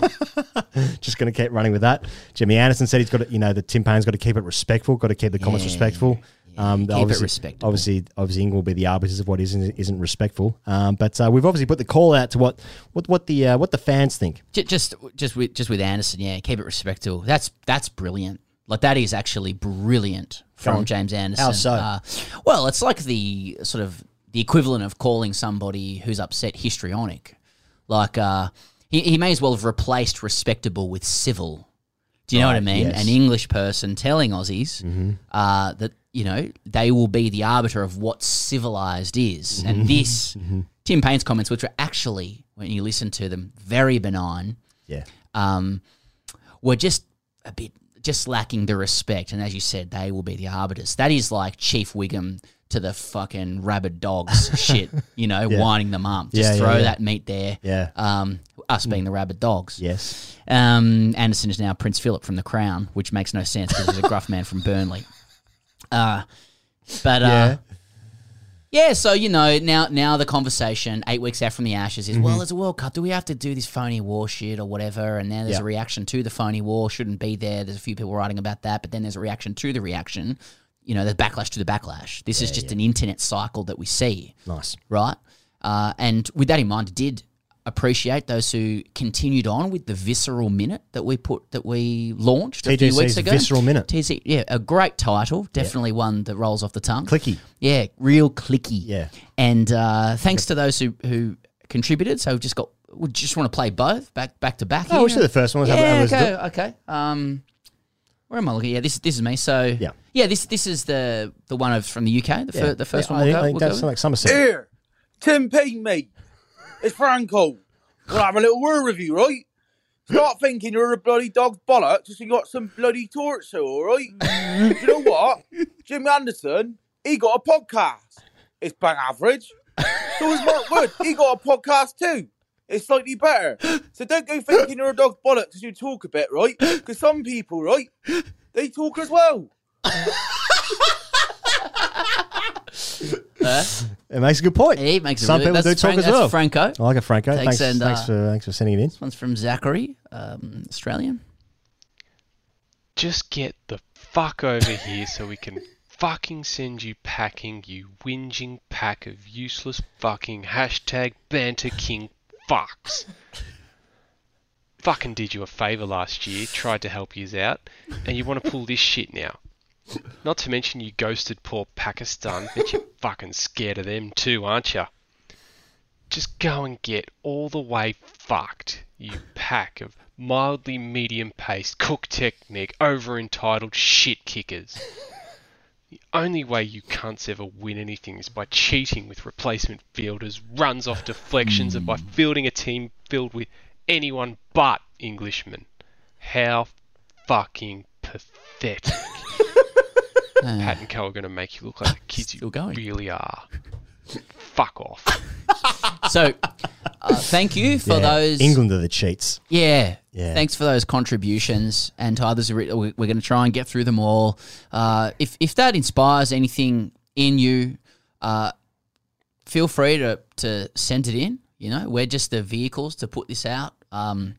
Just going to keep running with that. Jimmy Anderson said he's got to, you know, the Tim Paine's got to keep it respectful, got to keep the comments Yeah, respectful. Um, keep it obviously, respectable. Obviously, obviously, England will be the arbiters of what is and isn't respectful. Um, but uh, we've obviously put the call out to what what what the uh, what the fans think. Ju- just just with just with Anderson, yeah, keep it respectful. That's that's brilliant. Like that is actually brilliant Go from. James Anderson. How so? Uh, well, it's like the sort of the equivalent of calling somebody who's upset histrionic. Like uh, he he may as well have replaced respectable with civil. Do you know what I Right, mean? yes. Mm-hmm. An English person telling Aussies uh, that you know they will be the arbiter of what civilized is, Mm-hmm. and this Tim Paine's comments, which were actually when you listen to them, very benign Yeah. um, were just a bit just lacking the respect. And as you said, they will be the arbiters. That is like Chief Wiggum to the fucking rabid dogs shit, you know, Yeah. winding them up. Just Yeah, throw yeah. that meat there. Yeah. Um, us being the rabid dogs. Yes. Um, Anderson is now Prince Philip from The Crown, which makes no sense because he's a gruff man from Burnley. Uh, but uh, Yeah. Yeah, so you know now now the conversation eight weeks out from the Ashes is Mhm. well, it's a World Cup. Do we have to do this phony war shit or whatever? And then there's Yeah. a reaction to the phony war shouldn't be there. There's a few people writing about that, but then there's a reaction to the reaction. You know, the backlash to the backlash. This is just yeah. an internet cycle that we see. Nice. right? Uh, and with that in mind, I did appreciate those who continued on with the visceral minute that we put that we launched a few weeks ago. Visceral Minute. TC, yeah, a great title, definitely one that rolls off the tongue. Clicky. Yeah, real clicky. Yeah. And uh, thanks to those who who contributed. So we've just got we just want to play both back back to back. Oh, here. we'll do the first one. Let's Yeah, okay, okay. Um, where am I looking? Yeah, this this is me. So Yeah. yeah. This this is the the one of from the UK. The, Yeah. fir- the first Yeah, one. I We'll think- go, I think we'll that's go like Somerset. Here, Tim P, mate. It's Franco. We'll have a little word with you, right? Start thinking you're a bloody dog's bollock just you got some bloody torso, all right? You know what? Jim Anderson, he got a podcast. It's bang average. So is Mark Wood. He got a podcast too. It's slightly better. So don't go thinking you're a dog's bollock because you talk a bit, right? Because some people, right, they talk as well. It makes a good point. He makes a Some really- people do talk Frank- as that's well. Franco. I like it, Franco. Thanks, Thanks, and, thanks uh, for thanks for sending it in. This one's from Zachary, um, Australian. Just get the fuck over here so we can fucking send you packing, you whinging pack of useless fucking hashtag banter king fucks. fucking did you a favour last year, tried to help yous out, and you want to pull this shit now. Not to mention you ghosted poor Pakistan, but you're fucking scared of them too, aren't you? Just go and get all the way fucked, you pack of mildly medium paced cook technique over entitled shit kickers. The only way you cunts ever win anything is by cheating with replacement fielders, runs off deflections, and by fielding a team filled with anyone but Englishmen. How fucking pathetic. Pat and Co are going to make you look like the kids you going. really are. Fuck off. So, uh, thank you for Yeah, those. England are the cheats. Yeah. Yeah. Thanks for those contributions and to others. we- We're going to try and get through them all. Uh, if if that inspires anything in you, uh, feel free to to send it in. You know, we're just the vehicles to put this out. Um,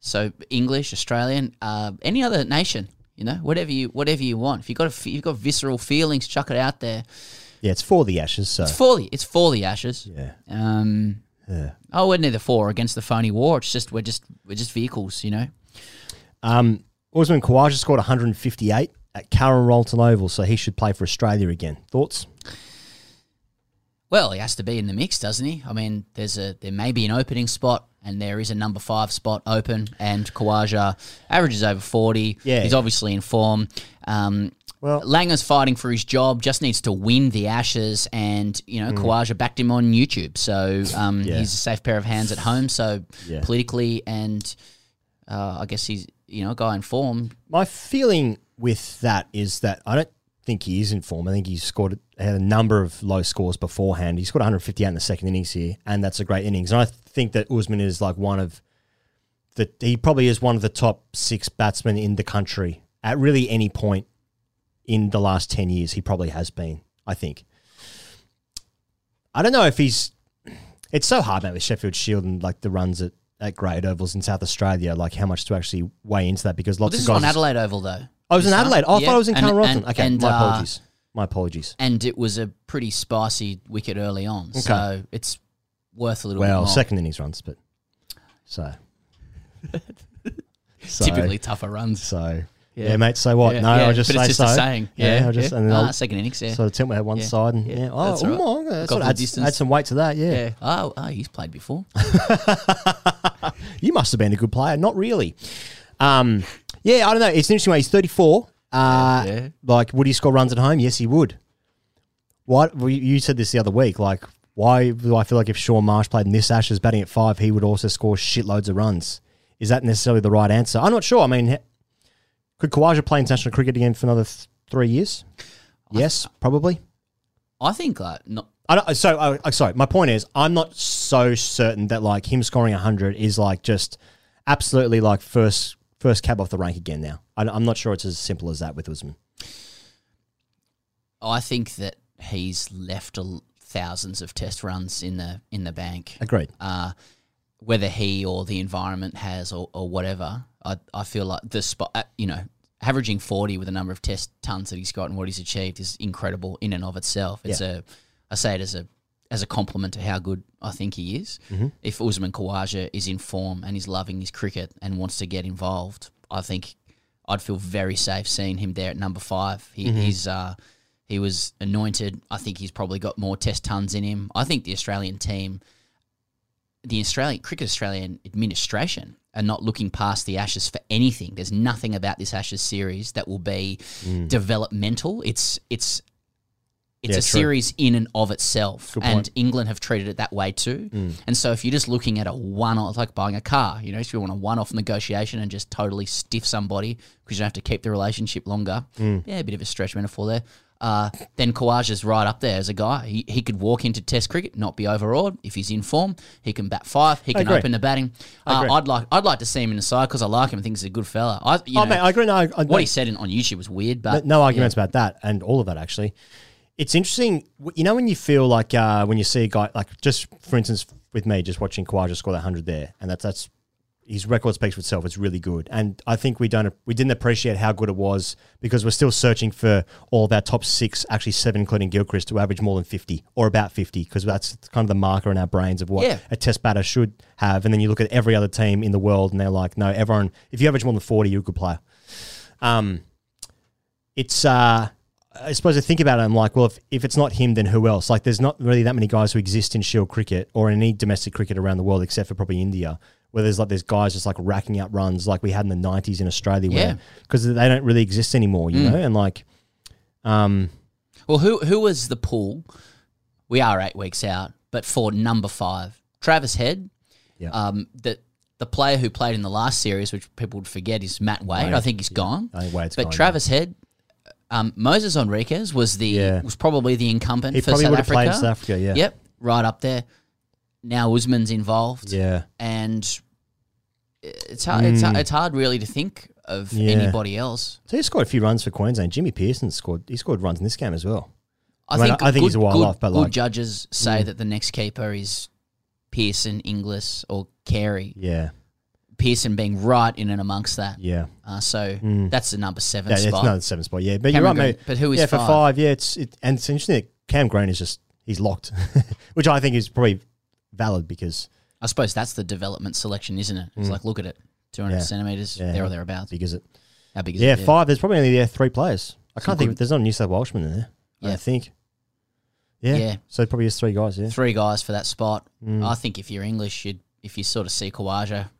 so English, Australian, uh, any other nation. You know, whatever you whatever you want. If you got a, you've got visceral feelings, chuck it out there. Yeah, it's for the Ashes. So It's for the it's for the Ashes. Yeah. Um. Yeah. Oh, we're neither for or against the phony war. It's just we're just we're just vehicles, you know. Um, Usman Khawaja scored 158 at Karen Rolton Oval, so he should play for Australia again. Thoughts? Well, he has to be in the mix, doesn't he? I mean, there's a there may be an opening spot, and there is a number five spot open, and Khawaja averages over forty. Yeah. he's obviously in form. Um, well, Langer's fighting for his job, just needs to win the Ashes, and you know, Mm. Khawaja backed him on YouTube, so um, Yeah. he's a safe pair of hands at home. So Yeah. politically, and uh, I guess he's you know a guy in form. My feeling with that is that I don't think he is in form. I think he's scored had a number of low scores beforehand. He scored 158 in the second innings here, and that's a great innings. And I think that Usman is like one of the he probably is one of the top six batsmen in the country at really any point in the last 10 years. He probably has been, I think. I don't know if he's. It's so hard, mate, with Sheffield Shield and like the runs at, at great ovals in South Australia, like how much to actually weigh into that because Well, lots this of is guys. on Adelaide Oval, though. Oh, it was in Adelaide. Oh, I thought I was in Carlton. okay, and, my uh, apologies. My apologies. and it was a pretty spicy wicket early on, Okay. so it's worth a little Well, second innings runs, but so. So- Typically tougher runs. So Yeah. yeah, mate. So what? Yeah, no, yeah, I just but say it's just a so. saying. Yeah, I just yeah. and then Ah, I'll second innings, yeah. Sort of tilt my head one Yeah, side and yeah, yeah. Oh, that's right. okay, Got sort of adds, distance. add some weight to that. Yeah. Yeah. Oh, oh, he's played before. you must have been a good player. Not really. Um, yeah, I don't know. It's an interesting way. He's 34. Uh, Yeah. Like, would he score runs at home? Yes, he would. What well, you said this the other week. Like, why do I feel like if Shaun Marsh played in this Ashes batting at five, he would also score shitloads of runs? Is that necessarily the right answer? I'm not sure. I mean, could Khawaja play international cricket again for another th- three years? Yes, probably. I think like not. I don't, so uh, uh, sorry. My point is, I'm not so certain that like him scoring 100 is like just absolutely like first first cab off the rank again. Now I, I'm not sure it's as simple as that with Usman. I think that he's left a thousands of test runs in the in the bank. Agreed. Uh, whether he or the environment has or, or whatever, I, I feel like the spot, uh, you know, averaging 40 with the number of test tons that he's got and what he's achieved is incredible in and of itself. It's Yeah. a, I say it as a, as a compliment to how good I think he is. Mhm. If Usman Khawaja is in form and is loving his cricket and wants to get involved, I think I'd feel very safe seeing him there at number five. He, Mhm. He's, uh, he was anointed. I think he's probably got more test tons in him. I think the Australian team the Australian Cricket Australian administration are not looking past the Ashes for anything. There's nothing about this Ashes series that will be Mm. developmental. It's it's it's Yeah, a true. series in and of itself, and. England have treated it that way too. Mm. And so, if you're just looking at a one-off, it's like buying a car, you know, if you want a one-off negotiation and just totally stiff somebody because you don't have to keep the relationship longer, Mm. yeah, a bit of a stretch metaphor there. Uh, then Khawaja's right up there as a guy. He, he could walk into Test cricket, not be overawed. If he's in form, he can bat five. He can open the batting. Uh. I'd like I'd like to see him in the side because I like him. I think he's a good fella. I, you Oh, know, mate, I agree. No, I- I- what he said in, on YouTube was weird, but no, no arguments about that and all of that actually. It's interesting, you know, when you feel like uh, when you see a guy like just for instance with me, just watching Khawaja score that hundred there, and that's that's his record speaks for itself. It's really good, and I think we don't we didn't appreciate how good it was because we're still searching for all of our top six, actually seven, including Gilchrist, to average more than fifty or about fifty, because that's kind of the marker in our brains of what Yeah. a test batter should have. And then you look at every other team in the world, and they're like, no, everyone, if you average more than forty, you're a good player. Um, it's uh I suppose I think about it, I'm like, well, if, if it's not him, then who else? Like, there's not really that many guys who exist in Shield cricket or in any domestic cricket around the world, except for probably India, where there's like there's guys just like racking out runs like we had in the '90s in Australia, Yeah. where because they don't really exist anymore, you Mm. know, and like, um, Well, who who was the pool? We are eight weeks out, but for number five, Travis Head. Yeah. Um, the the player who played in the last series, which people would forget, is Matt Wade. Wade, I think he's gone. I think Wade's but gone, yeah. Travis Head, um, Moises Henriques was the Yeah. was probably the incumbent He for probably South would have Africa. played South Africa, yeah. Yep, right up there. Now Usman's involved. Yeah. and it's hard. It's, hard, Mm. it's hard really to think of Yeah. anybody else. so he scored a few runs for Queensland. Jimmy Peirson scored. He scored runs in this game as well. I, mean, think I, think good, he's a while good, off, but good like, judges say Mm. that the next keeper is Peirson, Inglis, or Carey. yeah, Peirson being right in and amongst that. yeah. Uh, so Mm. that's the number seven Yeah, spot. it's not the seven spot. Yeah, but Cameron you're right, mate. But who is yeah for five? five? Yeah, it's it, and it's interesting that Cam Green is just he's locked, which I think is probably valid because I suppose that's the development selection, isn't it? It's Mm. like look at it, two hundred Yeah. centimeters, Yeah, there or how thereabouts. big is it? How big is yeah, it? five. There's probably only there three players. I Some can't think. good- Of, there's not a New South Welshman in there. I Yeah. don't think. Yeah. Yeah. So it probably is three guys. Yeah. Three guys for that spot. Mm. I think if you're English, you'd if you sort of see Khawaja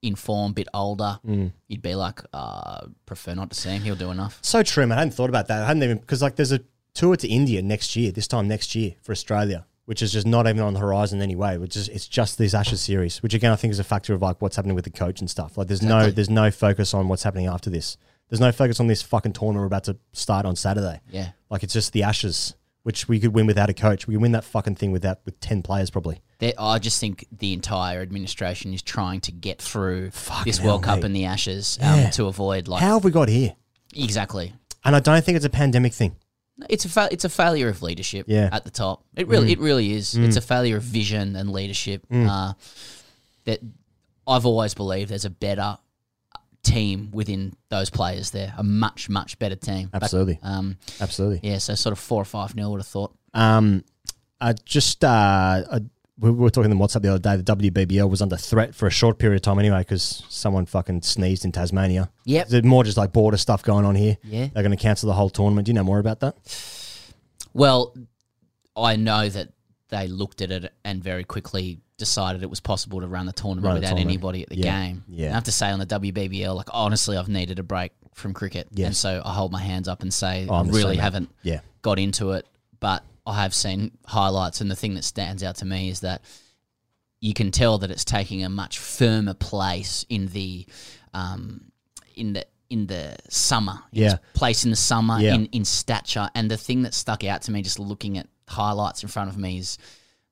in form, bit older, Mm. you'd be like, uh, prefer not to see him. He'll do enough. So true, man. I hadn't thought about that. I hadn't even because like there's a tour to India next year. This time next year for Australia, which is just not even on the horizon anyway. Which is it's just this Ashes series, which again I think is a factor of like what's happening with the coach and stuff. Like there's no there's no focus on what's happening after this. There's no focus on this fucking tournament we're about to start on Saturday. Yeah. Like it's just the Ashes, which we could win without a coach. We could win that fucking thing without with ten players probably. There, I just think the entire administration is trying to get through this hell, World Cup mate. and the Ashes um, Yeah. to avoid like How have we got here? exactly. And I don't think it's a pandemic thing. It's a fa- it's a failure of leadership Yeah. at the top. It really Mm. it really is. Mm. It's a failure of vision and leadership. Mm. Uh, that I've always believed there's a better team within those players there. A much much better team. But, Absolutely. um, Absolutely. yeah. So sort of four or five nil would have thought. Um, I just uh, I, we were talking in WhatsApp the other day. The WBBL was under threat for a short period of time anyway because someone fucking sneezed in Tasmania. Yep. Is it more just like border stuff going on here? Yeah. They're going to cancel the whole tournament. Do you know more about that? Well, I know that they looked at it and very quickly decided it was possible to run the tournament Run the without tournament. anybody at the Yeah, game. yeah. I have to say on the WBBL, like honestly, I've needed a break from cricket, and so I hold my hands up and say Oh, I really haven't Yeah. got into it, but I have seen highlights, and the thing that stands out to me is that you can tell that it's taking a much firmer place in the um, in the in the summer. Yeah. Its place in the summer Yeah. in in stature. And the thing that stuck out to me just looking at highlights in front of me is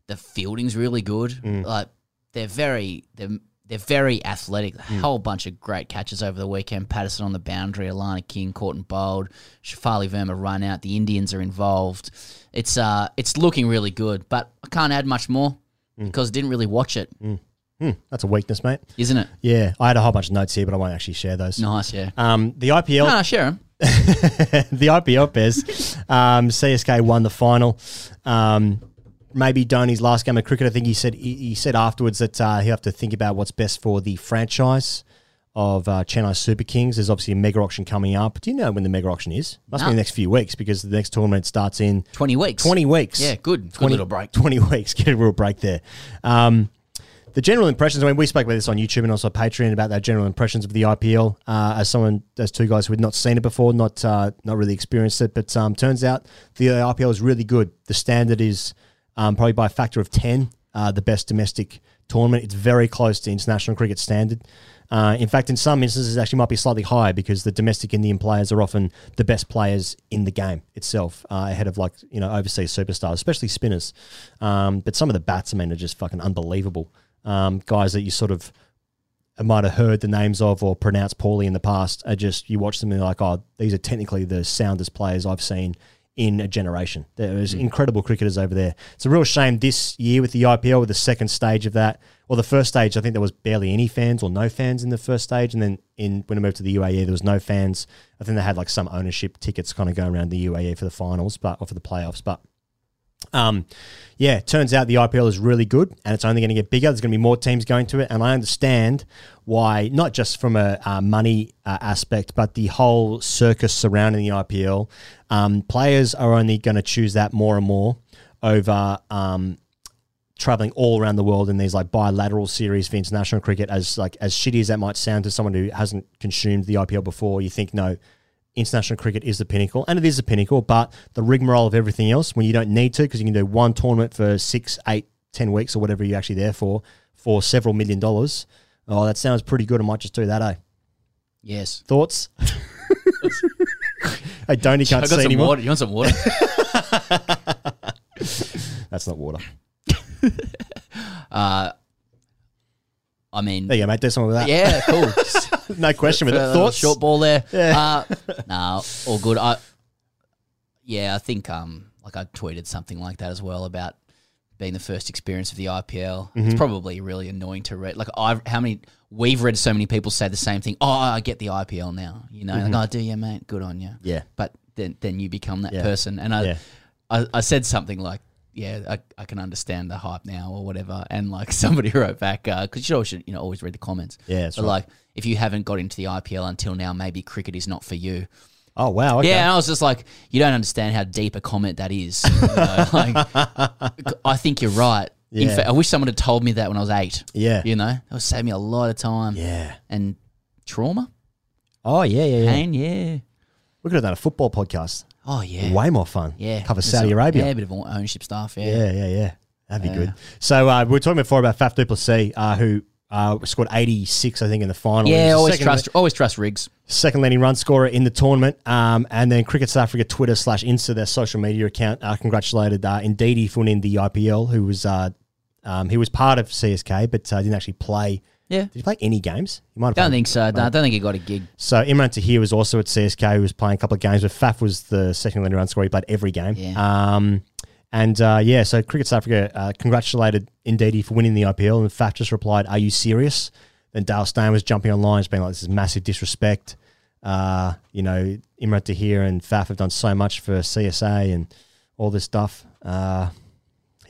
the fielding's really good. Mm. Like they're very they're they're very athletic. A Hmm. whole bunch of great catches over the weekend. Patterson on the boundary, Alana King and bowled, Shafali Verma run out. The Indians are involved. It's uh, it's looking really good, but I can't add much more because I didn't really watch it, Hmm, that's a weakness, mate. isn't it? Yeah, I had a whole bunch of notes here, but I won't actually share those. Nice, yeah. Um, the IPL. No, share 'em. the IPL Pez. Um, CSK won the final. Um, maybe Dhoni's last game of cricket. I think he said he, he said afterwards that uh, he'll have to think about what's best for the franchise of uh, Chennai Super Kings. There's obviously a mega auction coming up. Do you know when the mega auction is? Must be No. in the next few weeks because the next tournament starts in 20 weeks. 20 weeks. Yeah, good. Good little break. 20 weeks. Get a real break there. Um, the general impressions, I mean, we spoke about this on YouTube and also Patreon about that general impressions of the IPL. Uh, as someone, as two guys who had not seen it before, not uh, not really experienced it, but um, turns out the IPL is really good. The standard is um, probably by a factor of 10, uh, the best domestic tournament. It's very close to international cricket standard. Uh, in fact, in some instances, actually might be slightly higher because the domestic Indian players are often the best players in the game itself, uh, ahead of like you know overseas superstars, especially spinners. Um, but some of the batsmen are just fucking unbelievable. Um, guys that you sort of might have heard the names of or pronounced poorly in the past are just you watch them and you're like, oh, these are technically the soundest players I've seen in a generation. There's hmm. incredible cricketers over there. It's a real shame this year with the IPL, with the second stage of that. Well, the first stage, I think there was barely any fans or no fans in the first stage, and then in when it moved to the UAE, there was no fans. I think they had like some ownership tickets kind of going around the UAE for the finals, but or for the playoffs, but. Um, yeah, turns out the IPL is really good and it's only going to get bigger. There's going to be more teams going to it. And I understand why, not just from a money uh, aspect, but the whole circus surrounding the IPL. Um, players are only going to choose that more and more over um, traveling all around the world in these like bilateral series for international cricket. As like as shitty as that might sound to someone who hasn't consumed the IPL before, you think no, international cricket is the pinnacle, and it is the pinnacle. But the rigmarole of everything else, when you don't need to, because you can do one tournament for six, eight, ten weeks or whatever you're actually there for, for several million dollars. Oh, that sounds pretty good. I might just do that, eh? Yes. Thoughts? hey, Dhoni can't got see some anymore. water. You want some water? That's not water. uh, I mean, There you go, mate. Do something with that. Yeah, cool. no question with it. Thoughts? Short ball there. Yeah. Uh, no, all good. I, yeah, I think um, like I tweeted something like that as well about being the first experience of the IPL. It's Mhm. probably really annoying to read. Like I, how many we've read so many people say the same thing. Oh, I get the IPL now. You know, Mhm. like oh, do you, mate? Good on you. Yeah. But then, then you become that Yeah. person. And I, Yeah. I, I said something like. Yeah, I, I can understand the hype now or whatever. And like somebody wrote back, uh, because you always should, you know, always read the comments. Yeah, that's but right. like if you haven't got into the IPL until now, maybe cricket is not for you. Oh wow! Okay. Yeah, and I was just like, you don't understand how deep a comment that is. You know, like, I think you're right. In fact, I wish someone had told me that when I was eight. Yeah. you know, that would save me a lot of time. Yeah, and trauma, Oh yeah, yeah, yeah. pain. Yeah. We could have done a football podcast. Oh yeah, Way more fun. Yeah, Cover There's Saudi some- Arabia. Yeah, a bit of ownership stuff. Yeah, Yeah, yeah, yeah. That'd be Yeah. good. So uh, we were talking before about Faf du Plessis, uh, who uh, scored 86, I think, in the final. Yeah, always trust, always trust Riggs. Second leading run scorer in the tournament. Um, and then Cricket South Africa Twitter slash Insta, their social media account, uh, congratulated uh, Ngidi for winning the IPL, who was uh, um, he was part of CSK, but uh, didn't actually play. Yeah. Did he play any games? He might have Don't played- think so. I don't think he got a gig. So Imran Tahir was also at CSK. He was playing a couple of games, but Faf was the second leading run scorer. He played every game. Yeah. Um, and uh, yeah, so Cricket South Africa uh, congratulated Ngidi for winning the IPL, and Faf just replied, "Are you serious?" Then Dale Steyn was jumping online, just being like, "This is massive disrespect." Uh, you know, Imran Tahir and Faf have done so much for CSA and all this stuff. Uh,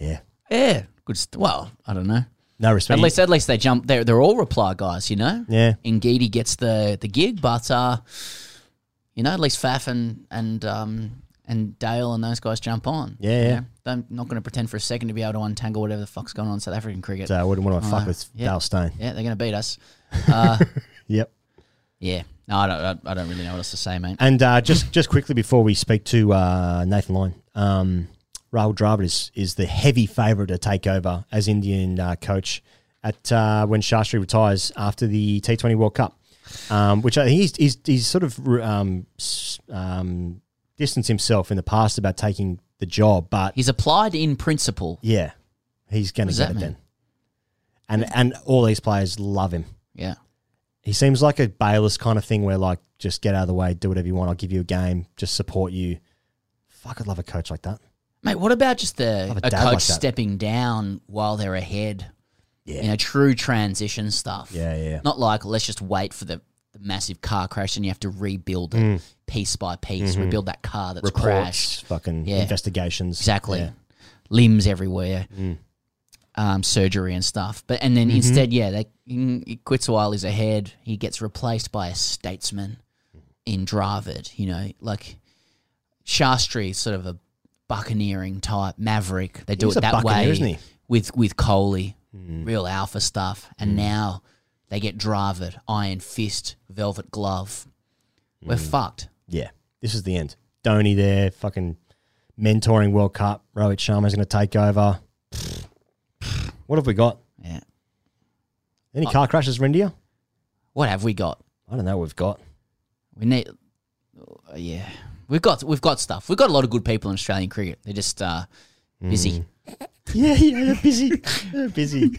yeah, Yeah, good. St- well, I don't know. No respect. At least, at least they jump. They're they're all reply guys, you know. Yeah. Ngidi gets the the gig, but uh, you know, at least Faf and and um and Dale and those guys jump on. Yeah, yeah. I'm not going to pretend for a second to be able to untangle whatever the fuck's going on in South African cricket. So I wouldn't want to fuck with yeah. Dale Steyn. Yeah, they're going to beat us. Uh, Yep. yeah. No, I don't. I, I don't really know what else to say, mate. And uh, just just quickly before we speak to uh, Nathan Lyon, um, Rahul Dravid is, is the heavy favourite to take over as Indian uh, coach at uh, when Shastri retires after the T20 World Cup, um, which I think he's, he's, he's sort of um, um, distanced himself in the past about taking the job, but He's applied in principle. yeah, he's going to get it mean? and and all these players love him. Yeah. He seems like a Bayliss kind of thing where like just get out of the way, do whatever you want. I'll give you a game, just support you. Fuck, I'd love a coach like that. Mate, what about just the Love a a, dad coach like that. stepping down while they're ahead? Yeah. You know, true transition stuff. Yeah, yeah. Not like let's just wait for the, the massive car crash and you have to rebuild it Mm. piece by piece, Mhm. rebuild that car that's Reports, crashed. fucking Yeah. investigations. Exactly. Yeah. Limbs everywhere. Mm. Um, surgery and stuff. But and then Mhm. instead, yeah, they, he quits while he's ahead. He gets replaced by a statesman in Dravid. You know, like Shastri, sort of a buccaneering type maverick. They do He's it that way isn't he? with with Kohli, Mm. real alpha stuff. And now they get Dravid, Iron Fist, Velvet Glove. We're Mm. fucked. Yeah, this is the end. Dhoni there, fucking mentoring World Cup. Rohit Sharma's going to take over. What have we got? Yeah. Any I- car crashes for India? What have we got? I don't know. What we've got. We need, uh, yeah, we've got we've got stuff. We've got a lot of good people in Australian cricket. They're just uh, busy. Yeah, yeah, they're busy. busy.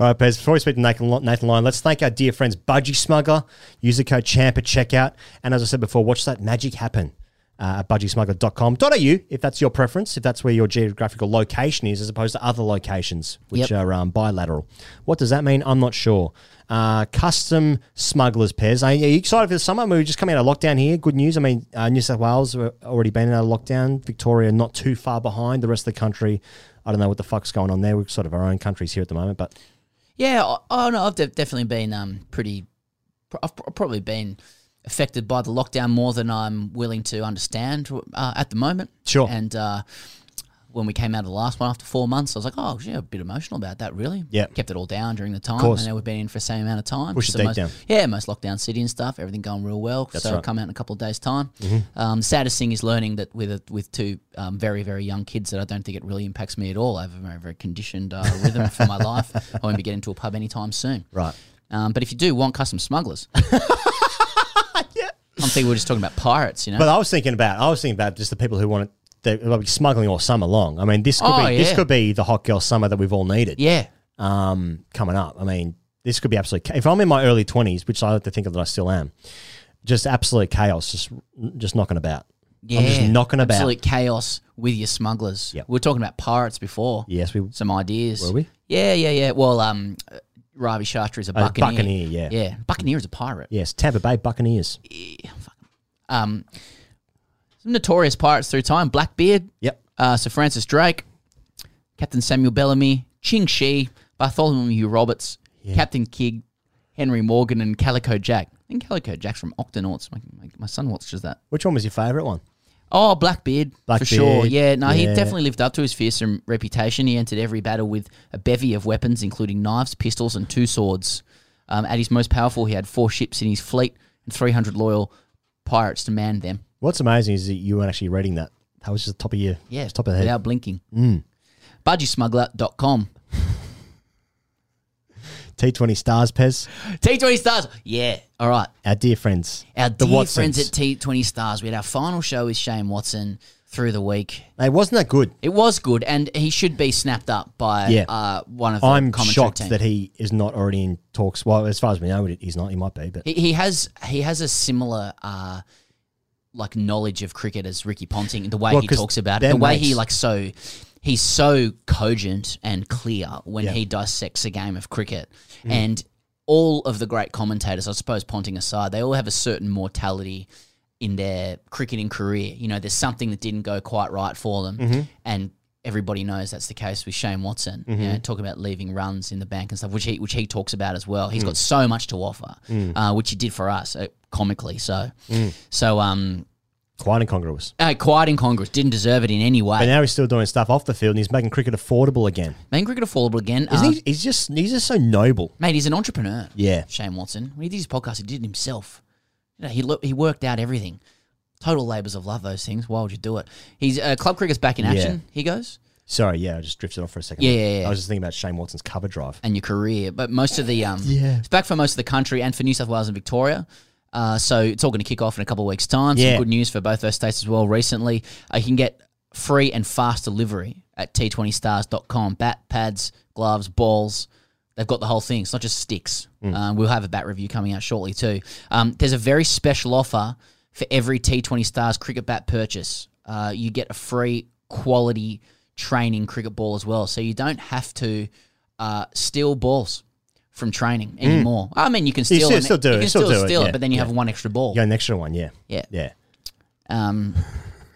All right, Pez, before we speak to Nathan, Nathan Lyon, let's thank our dear friends Budgy Smuggler. Use the code CHAMP at checkout. And as I said before, watch that magic happen uh, at budgysmuggler.com.au if that's your preference, if that's where your geographical location is, as opposed to other locations, which Yep. are um, bilateral. What does that mean? I'm not sure. Uh, custom smugglers pairs. Are you excited for the summer? I mean, we're just coming out of lockdown here. Good news. I mean, uh, New South Wales have already been out of lockdown. Victoria not too far behind. The rest of the country, I don't know what the fuck's going on there. We're sort of our own countries here at the moment, but Yeah, oh, no, I've de- definitely been um pretty. pr- I've pr- probably been affected by the lockdown more than I'm willing to understand uh, at the moment. Sure. And uh, when we came out of the last one after four months, I was like, oh, yeah, a bit emotional about that, really. Yep. Kept it all down during the time. course. And now we've been in for the same amount of time. Push deep most, down. Yeah, most lockdown city and stuff, everything going real well. That's so right. come out in a couple of days' time. Mhm. Um, saddest thing is learning that with a, with two um, very very young kids that I don't think it really impacts me at all. I have a very very conditioned uh, rhythm for my life. I won't be getting to a pub anytime soon. Right. Um, but if you do want custom smugglers, I'm thinking we're just talking about pirates. You know. But I was thinking about I was thinking about just the people who want it. They'll be smuggling all summer long. I mean, this could Oh, be this yeah. could be the hot girl summer that we've all needed. Yeah. Um, coming up. I mean, this could be absolute. cha- If I'm in my early twenties, which I like to think of that I still am, just absolute chaos, just just knocking about. yeah, I'm just knocking about. Absolute chaos with your smugglers. Yep. We were talking about pirates before. Yes, we Some ideas. Were we? Yeah, yeah, yeah. Well, um, Ravi Shastri is a buccaneer. buccaneer, yeah. Yeah, buccaneer is a pirate. yes, Tampa Bay Buccaneers. Um, some notorious pirates through time. Blackbeard. Yep. Uh, Sir Francis Drake, Captain Samuel Bellamy, Ching Shih, Bartholomew Roberts, Captain Kidd, Henry Morgan, and Calico Jack. I think Calico Jack's from Octonauts. My, my, my son watches that. Which one was your favourite one? Oh, Blackbeard, for sure. Yeah, no, he yeah. definitely lived up to his fearsome reputation. He entered every battle with a bevy of weapons, including knives, pistols, and two swords. Um, at his most powerful, he had four ships in his fleet and 300 loyal pirates to man them. What's amazing is that you weren't actually reading that. That was just the top of your Yeah, top of the head. without blinking. Mm. Budgysmuggler.com. T20 stars, Pez. T20 Stars. Yeah. All right. Our dear friends. Our the dear Watsons. friends at T20 Stars. We had our final show with Shane Watson through the week. Hey, wasn't that good? It was good, and he should be snapped up by Yeah. uh, one of the I'm commentary shocked team. that he is not already in talks. Well, as far as we know, he's not. He might be, but He, he has he has a similar uh, like knowledge of cricket as Ricky Ponting. The way Well, he 'cause talks about it, they're the way he mates. like so he's so cogent and clear when Yeah. he dissects a game of cricket, Mm. and all of the great commentators, I suppose Ponting aside, they all have a certain mortality in their cricketing career. You know, there's something that didn't go quite right for them, Mhm. and everybody knows that's the case with Shane Watson. You know, talking about leaving runs in the bank and stuff, which he which he talks about as well. He's Mm. got so much to offer, Mm. uh, which he did for us uh, comically. So, Mm. so um, quite incongruous. uh, quite incongruous. Didn't deserve it in any way. But now he's still doing stuff off the field, and he's making cricket affordable again. Making cricket affordable again. Isn't uh, he? He's just he's just so noble. Mate, he's an entrepreneur. Yeah. Shane Watson. When he did his podcast, he did it himself. You know, he lo- he worked out everything. Total labours of love. Those things. Why would you do it? He's uh, club cricket's back in Yeah. action. He goes. Sorry, yeah, I just drifted off for a second. Yeah, yeah, yeah. I was just thinking about Shane Watson's cover drive. and your career. But most of the um, Yeah. it's back for most of the country and for New South Wales and Victoria. Uh, so it's all going to kick off in a couple of weeks' time. Yeah. Some good news for both those states as well. Recently, uh, you can get free and fast delivery at t20stars.com. Bat, pads, gloves, balls. They've got the whole thing. It's not just sticks. Mm. Um, we'll have a bat review coming out shortly too. Um, there's a very special offer for every T20 Stars cricket bat purchase. Uh, you get a free quality training cricket ball as well. So you don't have to uh, steal balls from training anymore. I mean, you can Mm. You steal, still- still do you it, can still still do it, steal it, yeah, but then you yeah. have one extra ball. You Yeah, an extra one. Yeah. Yeah. Yeah. Um,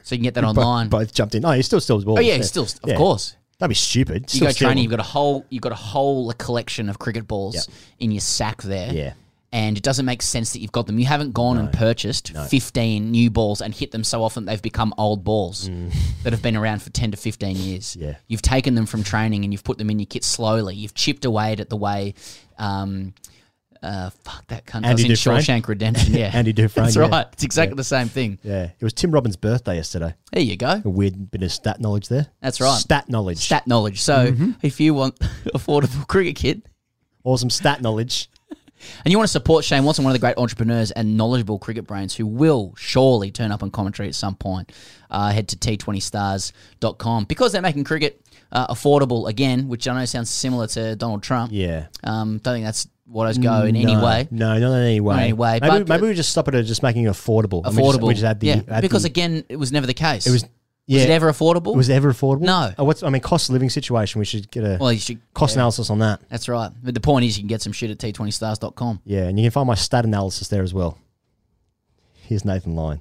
so you can get that both- online. Both, jumped in. Oh, you still still balls. Oh yeah, still of course. That'd be stupid. You Still go steal training, you've got a whole. You've got a whole collection of cricket balls Yep. in your sack there. Yeah. And it doesn't make sense that you've got them. You haven't gone and purchased 15 new balls and hit them so often they've become old balls that have been around for 10 to 15 years. Mm. Yeah. You've taken them from training and you've put them in your kit slowly. You've chipped away at it the way, um, uh, fuck that cunt Andy does in Dufresne? Shawshank Redemption. Yeah. Andy Dufresne, That's yeah. right. It's exactly Yeah. the same thing. Yeah, it was Tim Robbins' birthday yesterday. There you go. A weird bit of stat knowledge there. That's right. Stat knowledge. Stat knowledge. So Mhm. if you want affordable cricket kit, or some stat knowledge. And you want to support Shane Watson, one of the great entrepreneurs and knowledgeable cricket brains who will surely turn up on commentary at some point, uh, head to t20stars.com. Because they're making cricket uh, affordable again, which I know sounds similar to Donald Trump. Yeah. Um, don't think that's what I go in any No, way. No, not in any way. In any way, Maybe, but- maybe we just stop it at just making it affordable. And we just- Affordable. We just, add the, yeah, add because the- again, it was never the case. it was. Yeah, Was it ever affordable? Was it ever affordable? No. Oh, what's I mean, cost of living situation. We should get a Well, you should- cost analysis on that. That's right. But the point is, you can get some shit at t20stars.com. Yeah, and you can find my stat analysis there as well. Here's Nathan Lyon.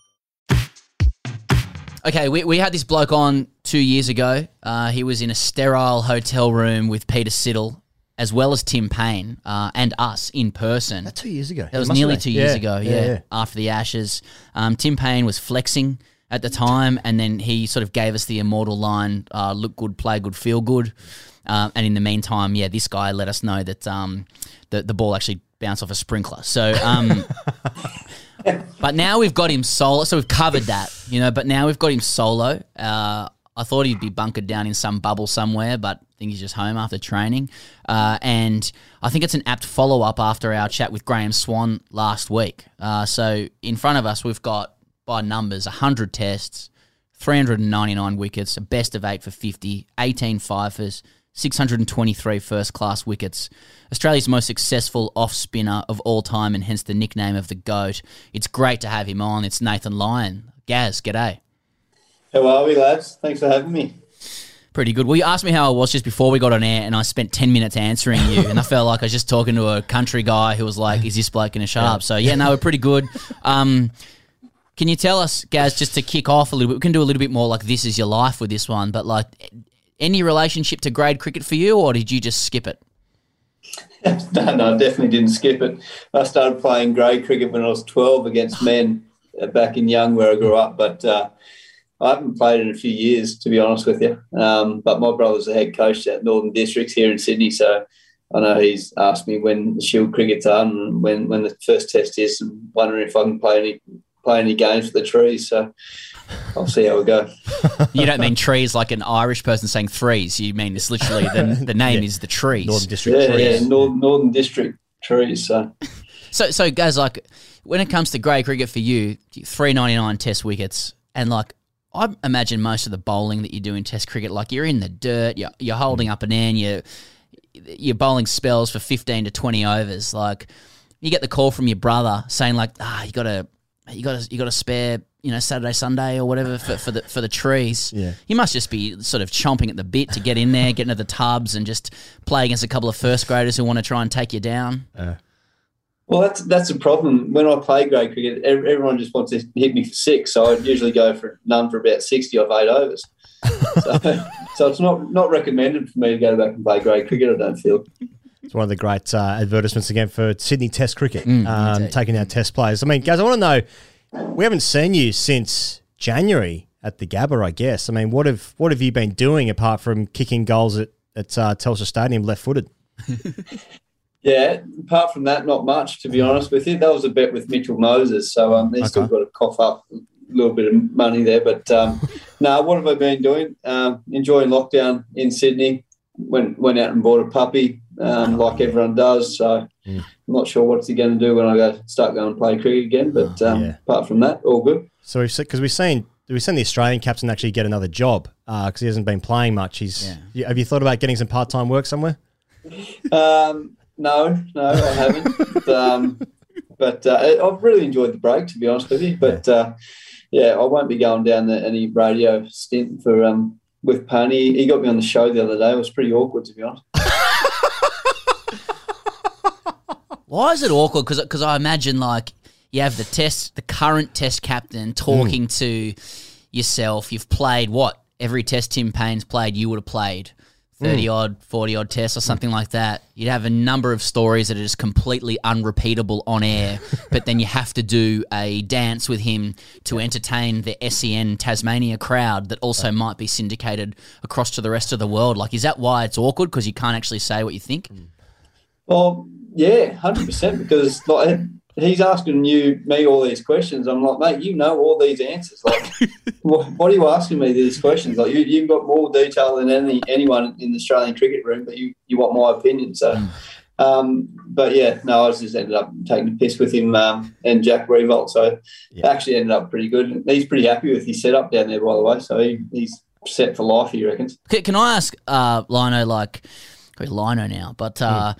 Okay, we, we had this bloke on two years ago. Uh, he was in a sterile hotel room with Peter Siddle, as well as Tim Paine, uh, and us in person. Two years ago. That was Must nearly have two years Yeah, ago, yeah, yeah, yeah. after the Ashes. Um, Tim Paine was flexing at the time, and then he sort of gave us the immortal line uh, look good, play good, feel good. Um, and in the meantime, yeah, this guy let us know that um, the, the ball actually bounced off a sprinkler. So. Um, but now we've got him solo, so we've covered that, you know. But now we've got him solo. Uh, I thought he'd be bunkered down in some bubble somewhere, but I think he's just home after training. Uh, and I think it's an apt follow up after our chat with Graeme Swann last week. Uh, so in front of us, we've got by numbers 100 tests, 399 wickets, a best of eight for 50, 18 fifers, 623 first class wickets. Australia's most successful off spinner of all time, and hence the nickname of the GOAT. It's great to have him on. It's Nathan Lyon. Gaz, g'day. How are we, lads? Thanks for having me. Pretty good. Well, you asked me how I was just before we got on air, and I spent 10 minutes answering you, and I felt like I was just talking to a country guy who was like, Is this bloke going to shut up? So, yeah, no, we're pretty good. Um, can you tell us, Gaz, just to kick off a little bit? We can do a little bit more like this is your life with this one, but like any relationship to grade cricket for you, or did you just skip it? no, no, I definitely didn't skip it. I started playing grade cricket when I was 12 against men uh, back in Young, where I grew up, but uh, I haven't played in a few years, to be honest with you. Um, but my brother's the head coach at Northern Districts here in Sydney, so I know he's asked me when the Shield cricket's on and when, when the first test is, and wondering if I can play any play any games for the trees. So I'll see how we go. You don't mean trees like an Irish person saying threes. You mean it's literally the, the name is the trees. Northern District Yeah, yeah, Northern, Northern District trees. So So, so guys, like when it comes to grey cricket for you, three ninety nine Test wickets, and like I imagine most of the bowling that you do in Test cricket, like you're in the dirt, you're you're holding up an end, you're you're bowling spells for fifteen to twenty overs. Like you get the call from your brother saying like, ah, you got to you got to you got to spare. You know, Saturday, Sunday, or whatever for, for the for the trees. Yeah. you must just be sort of chomping at the bit to get in there, get into the tubs, and just play against a couple of first graders who want to try and take you down. Well, that's that's a problem. When I play grade cricket, everyone just wants to hit me for six, so I usually go for none for about sixty off eight overs. So, so it's not not recommended for me to go back and play grade cricket. I don't feel. It's one of the great uh, advertisements again for Sydney Test cricket, Mm, um, taking out Test players. I mean, guys, I want to know. We haven't seen you since January at the Gabba, I guess. I mean, what have what have you been doing apart from kicking goals at at uh, Telstra Stadium left-footed? Yeah, apart from that, not much to be honest with you. That was a bet with Mitchell Moses, so um, they still got to cough up a little bit of money there. But um, no, what have I been doing? Um, enjoying lockdown in Sydney. Went went out and bought a puppy, um, like everyone does. So I'm not sure what's he going to do when I go start going and play cricket again. But um, apart from that, all good. So we've because we've seen we've seen the Australian captain actually get another job because he hasn't been playing much. He's yeah. have you thought about getting some part time work somewhere? Um, no, no, I haven't. um, but uh, I've really enjoyed the break, to be honest with you. But uh, yeah, I won't be going down the, any radio stint for um, with Pony. He got me on the show the other day. It was pretty awkward, to be honest. Why is it awkward? Because because I imagine like you have the test, the current test captain talking hmm. to yourself. You've played what every test Tim Paine's played. You would have played. Hmm. 30 odd, 40 odd tests or something like that. You'd have a number of stories that are just completely unrepeatable on air, but then you have to do a dance with him to entertain the SEN Tasmania crowd that also might be syndicated across to the rest of the world. Like, is that why it's awkward? Because you can't actually say what you think? Hmm. Well, yeah, hundred percent. Because like he's asking you me all these questions. I'm like, mate, you know all these answers. Like, what, what are you asking me these questions? Like, you, you've got more detail than any anyone in the Australian cricket room, but you you want my opinion. So, um, but yeah, no, I just ended up taking a piss with him um, and Jack Riewoldt. So, it actually ended up pretty good. He's pretty happy with his setup down there, by the way. So he, he's set for life. He reckons. Can, can I ask uh, Lino, like, Lino now, but uh,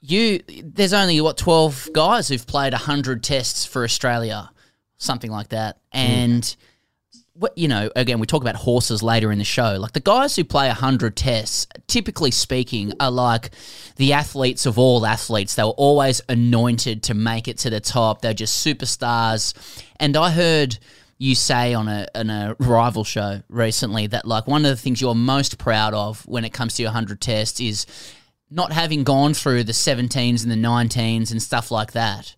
you, there's only, what, 12 guys who've played 100 tests for Australia, something like that. Hmm. And, what, you know, again, we talk about horses later in the show. Like, the guys who play 100 tests, typically speaking, are like the athletes of all athletes. They were always anointed to make it to the top. They're just superstars. And I heard you say on a on a rival show recently that like one of the things you're most proud of when it comes to your 100 tests is not having gone through the 17s and the 19s and stuff like that.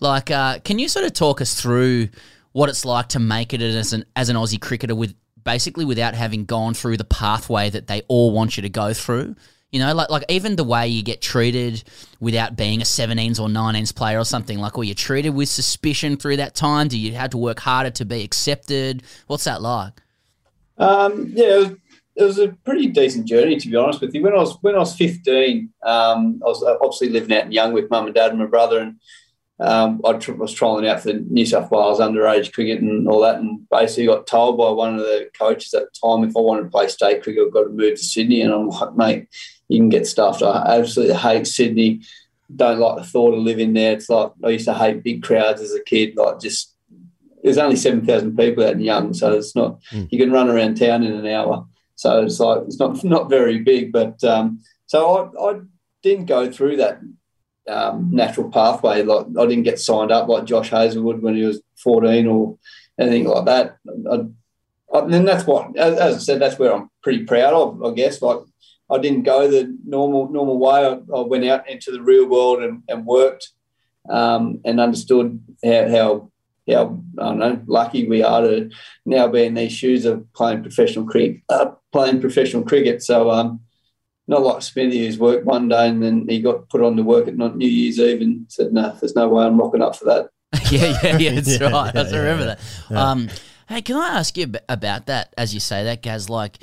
Like, uh, can you sort of talk us through what it's like to make it as an as an Aussie cricketer with basically without having gone through the pathway that they all want you to go through? You know, like like even the way you get treated without being a 17s or 19s player or something. Like, were you treated with suspicion through that time? Do you have to work harder to be accepted? What's that like? Um, yeah, it was, a pretty decent journey to be honest with you. When I was when I was fifteen, um, I was obviously living out in Young with mum and dad and my brother, and um, I tr- was trialling out for New South Wales underage cricket and all that, and basically got told by one of the coaches at the time if I wanted to play state cricket, I've got to move to Sydney, and I'm like, mate, you can get stuffed. I absolutely hate Sydney. Don't like the thought of living there. It's like I used to hate big crowds as a kid. Like just there's only seven thousand people out in Young, so it's not Mm. you can run around town in an hour. So it's like it's not not very big, but um, so I, I didn't go through that um, natural pathway. Like I didn't get signed up like Josh Hazlewood when he was fourteen or anything like that. I, I, and that's what, as, as I said, that's where I'm pretty proud of. I guess like I didn't go the normal normal way. I, I went out into the real world and, and worked um, and understood how, how how I don't know lucky we are to now be in these shoes of playing professional cricket. Uh, playing professional cricket, so um, not like Smithy who's worked one day and then he got put on to work at not New Year's Eve and said, "No, there's no way I'm rocking up for that." yeah, yeah, yeah, that's Yeah, right. I yeah, remember yeah, that. yeah. Um, hey, can I ask you about that? As you say that, Gaz, like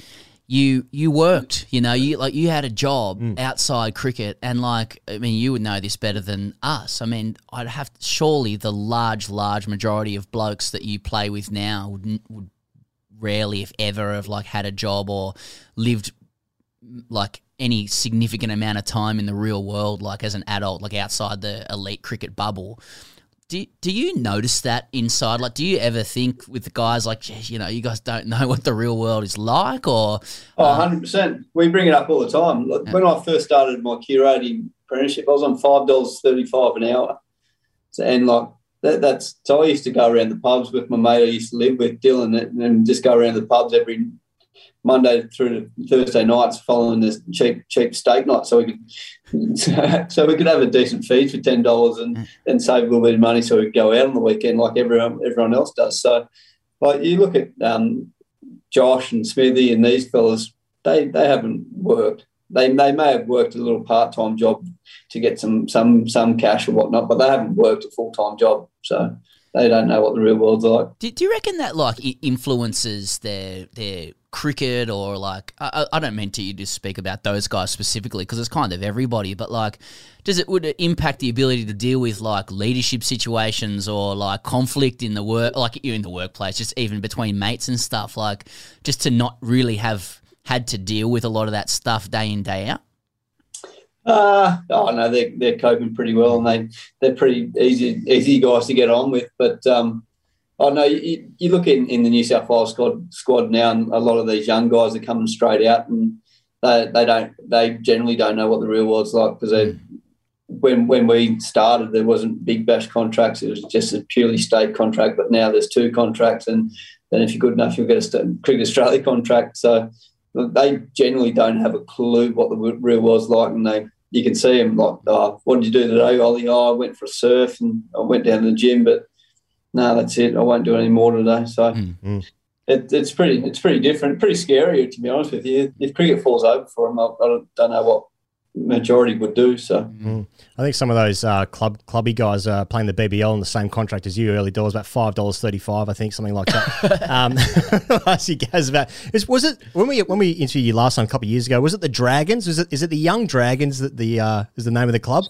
you you worked, you know, you like you had a job Mm. outside cricket, and like I mean, you would know this better than us. I mean, I'd have surely the large, large majority of blokes that you play with now would would rarely, if ever, have like had a job or lived like any significant amount of time in the real world, like as an adult, like outside the elite cricket bubble. Do, do you notice that inside? Like, do you ever think with the guys like, "Geez, you know, you guys don't know what the real world is like, or Oh, 100%. Um, we bring it up all the time. Like, When I first started my curating apprenticeship, I was on $5.35 an hour. So, and like, that, that's so I used to go around the pubs with my mate I used to live with, Dylan, and and just go around the pubs every Monday through to Thursday nights following this cheap cheap steak night so we could so we could have a decent feed for ten dollars and, and save a little bit of money so we could go out on the weekend like everyone everyone else does. So like you look at um, Josh and Smithy and these fellas, they they haven't worked. They they may have worked a little part time job to get some some some cash or whatnot, but they haven't worked a full time job, so they don't know what the real world's like. Do, do you reckon that like influences their their cricket or like I, I don't mean to you to speak about those guys specifically because it's kind of everybody, but like does it would it impact the ability to deal with like leadership situations or like conflict in the work like you in the workplace, just even between mates and stuff, like just to not really have had to deal with a lot of that stuff day in day out. Uh, oh no, they're they're coping pretty well, and they they're pretty easy easy guys to get on with. But um, Oh, I know you, you look in, in the New South Wales squad squad now, and a lot of these young guys are coming straight out, and they they don't they generally don't know what the real world's like because they. Hmm. When when we started, there wasn't big bash contracts. It was just a purely state contract. But now there's two contracts, and then if you're good enough, you'll get a st- Cricket Australia contract. So they generally don't have a clue what the real world's like, and they you can see them like, oh, what did you do today, Ollie? Oh, I went for a surf and I went down to the gym, but no, that's it. I won't do any more today. So it, it's pretty it's pretty different, pretty scary to be honest with you. If cricket falls over for them, I, I don't, don't know what majority would do. So. Mm. I think some of those uh, club clubby guys are playing the BBL on the same contract as you early doors, about five dollars thirty five, I think, something like that. um, I asked you guys about is, was it when we when we interviewed you last time a couple of years ago? Was it the Dragons? Was it is it the Young Dragons that the uh, is the name of the club?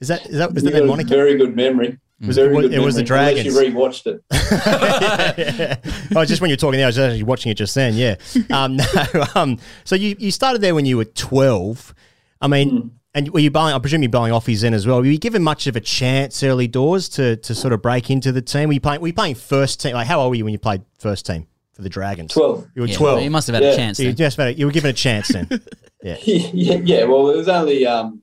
Is that is that is You that their a moniker? Very good memory. Was it, good it was the memory, unless Dragons. You rewatched it. oh, just when you're talking there, I was actually watching it just then. Yeah. Um, no, um, so you, you started there when you were 12. I mean, Hmm. and were you bowling? I presume you're bowling offies in as well. Were you given much of a chance early doors to, to sort of break into the team? Were you playing? Were you playing first team? Like, how old were you when you played first team for the Dragons? 12. You were Yeah, 12. well, you must have had a chance So you, just had a- you were given a chance then. yeah. yeah, yeah, well, it was only um,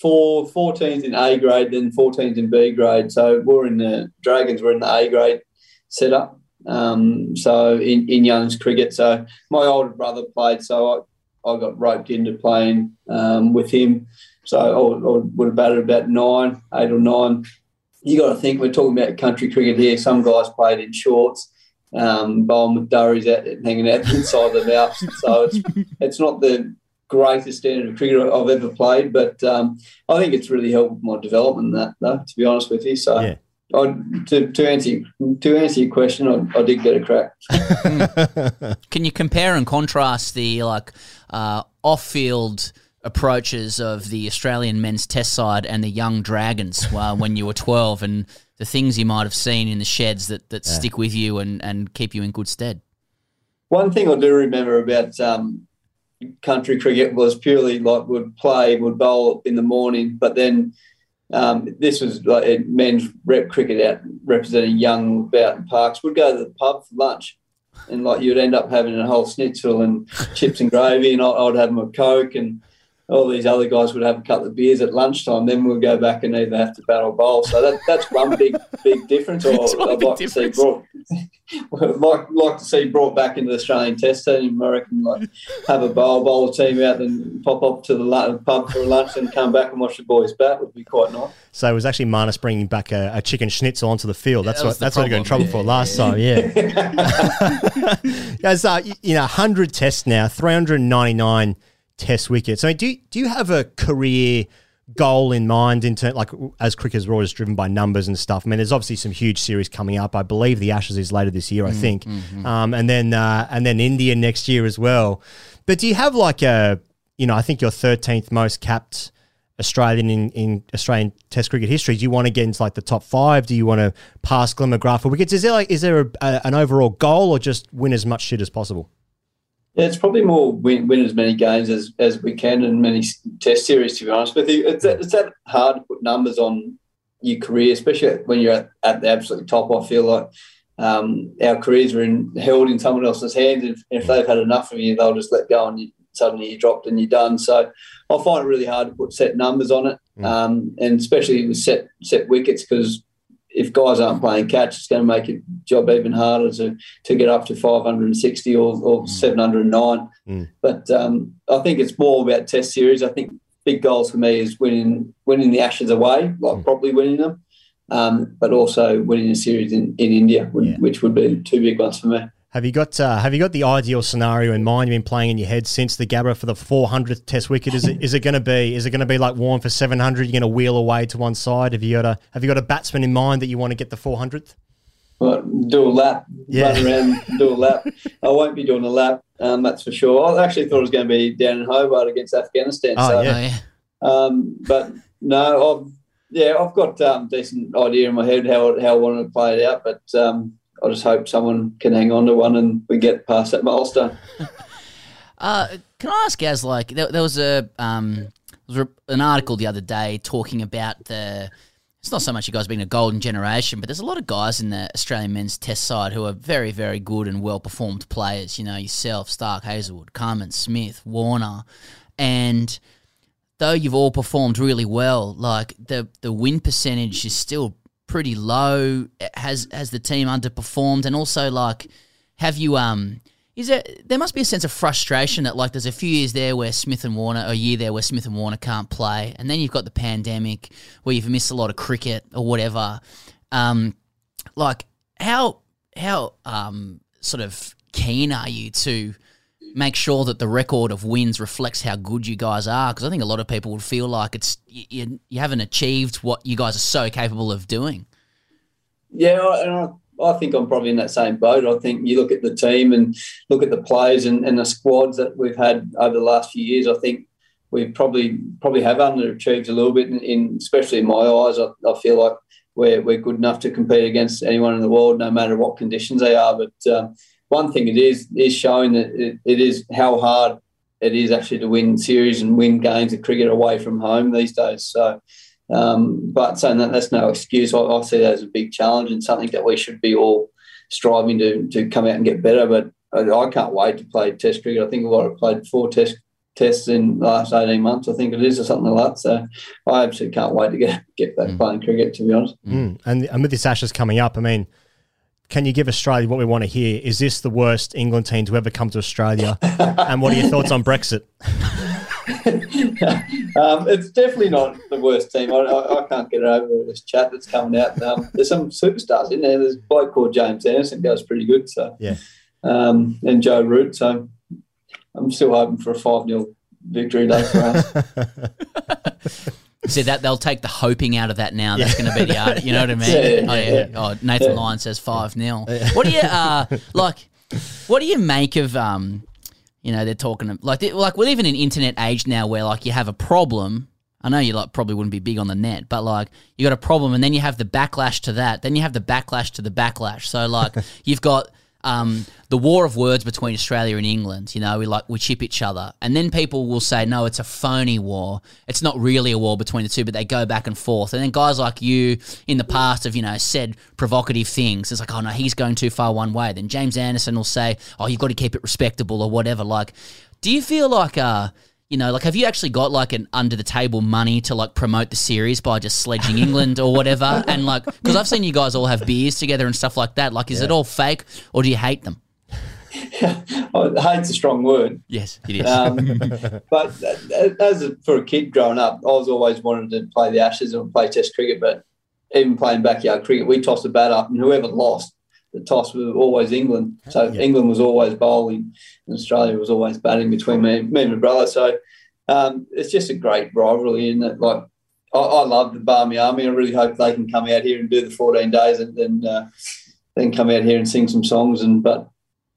four, four teams in A grade, then four teams in B grade. So we're in the Dragons, we're in the A grade setup. Um, so in, in Young's cricket. So my older brother played, so I, I got roped into playing um, with him. So I, I would have batted about nine, eight or nine. You got to think we're talking about country cricket here. Some guys played in shorts. Um, bowling with durries out, hanging out inside the mouth. So it's, it's not the greatest standard of cricket I've ever played, but um, I think it's really helped my development. That though, to be honest with you, so I, to, to answer to answer your question, I, I did get a crack. Can you compare and contrast the like uh, off-field approaches of the Australian men's Test side and the young Dragons uh, when you were twelve, and the things you might have seen in the sheds that, that Yeah. stick with you and, and keep you in good stead? One thing I do remember about um, country cricket was purely like would play, would bowl in the morning, but then um, this was like men's rep cricket out representing young Boughton Parks. Would go to the pub for lunch, and like you'd end up having a whole schnitzel and chips and gravy, and I'd have them a coke, and all these other guys would have a couple of beers at lunchtime. Then we'd go back and either have to battle bowl. So that, that's one big big difference. Or I'd big like to see brought like like to see brought back into the Australian Test team. I reckon like have a bowl bowl team out and pop up to the pub for lunch and come back and watch the boys bat would be quite nice. So it was actually Marnus bringing back a, a chicken schnitzel onto the field. That's that what was the that's what I got in trouble problem. for last time. Yeah, guys, uh, y- you know, hundred tests now, three hundred ninety nine test wickets. I mean, do you, do you have a career goal in mind in terms like as cricket's always driven by numbers and stuff? I mean, there's obviously some huge series coming up. I believe the Ashes is later this year, I Mm, think, mhm. um, and then uh, and then India next year as well. But do you have like a you know, I think you're thirteenth most capped. Australian in, in Australian Test cricket history? Do you want to get into like the top five? Do you want to pass Glenn McGrath for wickets? Is there like is there a, a, an overall goal or just win as much shit as possible? Yeah, it's probably more win, win as many games as, as we can in many test series, to be honest with you. It's, that- it's that hard to put numbers on your career, especially when you're at, at the absolute top. I feel like um, our careers are in, held in someone else's hands. If, if they've had enough of you, they'll just let go and you, suddenly you're dropped and you're done. So I find it really hard to put set numbers on it, um, and especially with set, set wickets because if guys aren't playing catch, it's going to make your job even harder to, to get up to 560 or, or 709. But um, I think it's more about Test series. I think big goals for me is winning winning the Ashes away, like properly winning them. um, but also winning a series in, in India, would, which would be two big ones for me. Have you got uh, Have you got the ideal scenario in mind? You've been playing in your head since the Gabba for the 400th Test wicket. Is it is it going to be Is it going to be like Warne for 700? You're going to wheel away to one side. Have you got a Have you got a batsman in mind that you want to get the 400th? Well, do a lap, Yeah. run around, do a lap. I won't be doing a lap, um, that's for sure. I actually thought it was going to be down in Hobart against Afghanistan. Oh, so, yeah. Um, but no, I've, yeah, I've got um, decent idea in my head how how I want to play it out, but um, I just hope someone can hang on to one and we get past that milestone. Uh, can I ask, as Like, there, there was a um, there was an article the other day talking about the. It's not so much you guys being a golden generation, but there's a lot of guys in the Australian men's test side who are very, very good and well performed players. You know, yourself, Starc, Hazlewood, Cummins, Smith, Warner, and though you've all performed really well, like the the win percentage is still pretty low. Has has the team underperformed? And also, like, have you um is there there must be a sense of frustration that like there's a few years there where Smith and Warner a year there where Smith and Warner can't play, and then you've got the pandemic where you've missed a lot of cricket or whatever. Um, like how how um sort of keen are you to make sure that the record of wins reflects how good you guys are? Because I think a lot of people would feel like it's you, you, haven't achieved what you guys are so capable of doing. Yeah, I- and I, I think I'm probably in that same boat. I think you look at the team and look at the players and, and the squads that we've had over the last few years. I think we probably probably have underachieved a little bit, in, in especially in my eyes. I, I feel like we're we're good enough to compete against anyone in the world, no matter what conditions they are. But um, one thing it is is showing that it, it is how hard it is actually to win series and win games of cricket away from home these days. So. Um, but saying that, that's no excuse. I, I see that as a big challenge and something that we should be all striving to, to come out and get better. But I, I can't wait to play Test cricket. I think I've already played four Test tests in the last eighteen months. I think it is, or something like that. So I absolutely can't wait to get get back playing cricket. To be honest. Mm. And, and with this Ashes coming up, I mean, can you give Australia what we want to hear? Is this the worst England team to ever come to Australia? and what are your thoughts on Brexit? um, it's definitely not the worst team. I, I, I can't get over all this chat that's coming out. Um, there's some superstars in there. There's a bloke called James Anderson goes pretty good. So Yeah. um, and Joe Root. So I'm still hoping for a five 0 victory day for us. See that they'll take the hoping out of that now. That's going to be the art. You know what I mean? Oh, yeah. Oh, Nathan. Lyon says five 0 What do you uh like? What do you make of um? You know, they're talking like they, like we live in an internet age now where like you have a problem. I know you like probably wouldn't be big on the net, but like you got a problem, and then you have the backlash to that. Then you have the backlash to the backlash. So like you've got um, the war of words between Australia and England. You know, we like we chip each other, and then people will say, "No, it's a phony war. It's not really a war between the two, but they go back and forth." And then guys like you in the past have you know said provocative things. It's like, "Oh no, he's going too far one way." Then James Anderson will say, "Oh, you've got to keep it respectable or whatever." Like, do you feel like uh you know, like, have you actually got like an under the table money to like promote the series by just sledging England or whatever? And like, because I've seen you guys all have beers together and stuff like that. Like, is it all fake or do you hate them? Yeah, Oh, hate's a strong word. Yes, it is. Um, but as a, for a kid growing up, I was always wanted to play the Ashes and play Test cricket. But even playing backyard cricket, we tossed a bat up, and whoever lost, the toss was always England. So England was always bowling, and Australia was always batting between me, me and my brother. So um, it's just a great rivalry, and like I, I love the Barmy Army. I really hope they can come out here and do the 14 days, and then uh, then come out here and sing some songs. And but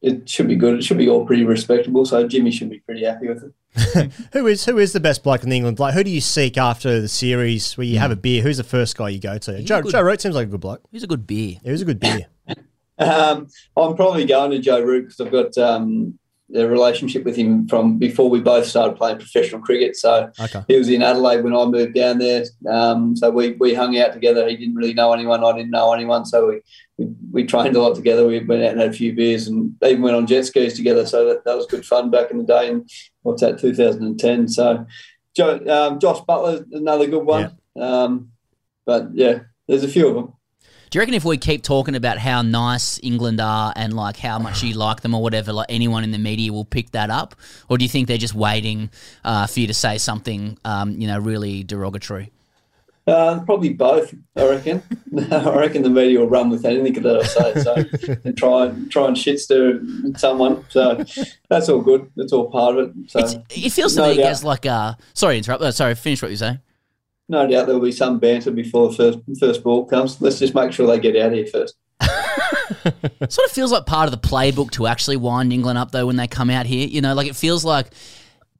it should be good. It should be all pretty respectable. So Jimmy should be pretty happy with it. Who is who is the best bloke in England? Like, who do you seek after the series where you have a beer? Who's the first guy you go to? Joe, good- Joe Root seems like a good bloke. He's a good beer. He was a good beer. Um, I'm probably going to Joe Root because I've got um, a relationship with him from before we both started playing professional cricket. So Okay. he was in Adelaide when I moved down there. Um, so we, we hung out together. He didn't really know anyone. I didn't know anyone. So we, we, we trained a lot together. We went out and had a few beers and even went on jet skis together. So that, that was good fun back in the day. And what's that, 2010. So Joe, um, Josh Buttler, another good one. Um, but yeah, there's a few of them. Do you reckon if we keep talking about how nice England are and like how much you like them or whatever, like anyone in the media will pick that up, or do you think they're just waiting uh, for you to say something, um, you know, really derogatory? Uh, probably both, I reckon. I reckon the media will run with anything that I say, so and try and try and shit stir someone. So that's all good. That's all part of it. So It feels to me doubt, as like uh sorry interrupt. Uh, sorry, finish what you're saying. No doubt there'll be some banter before the first first ball comes. Let's just make sure they get out of here first. sort of feels like part of the playbook to actually wind England up though when they come out here. You know, like it feels like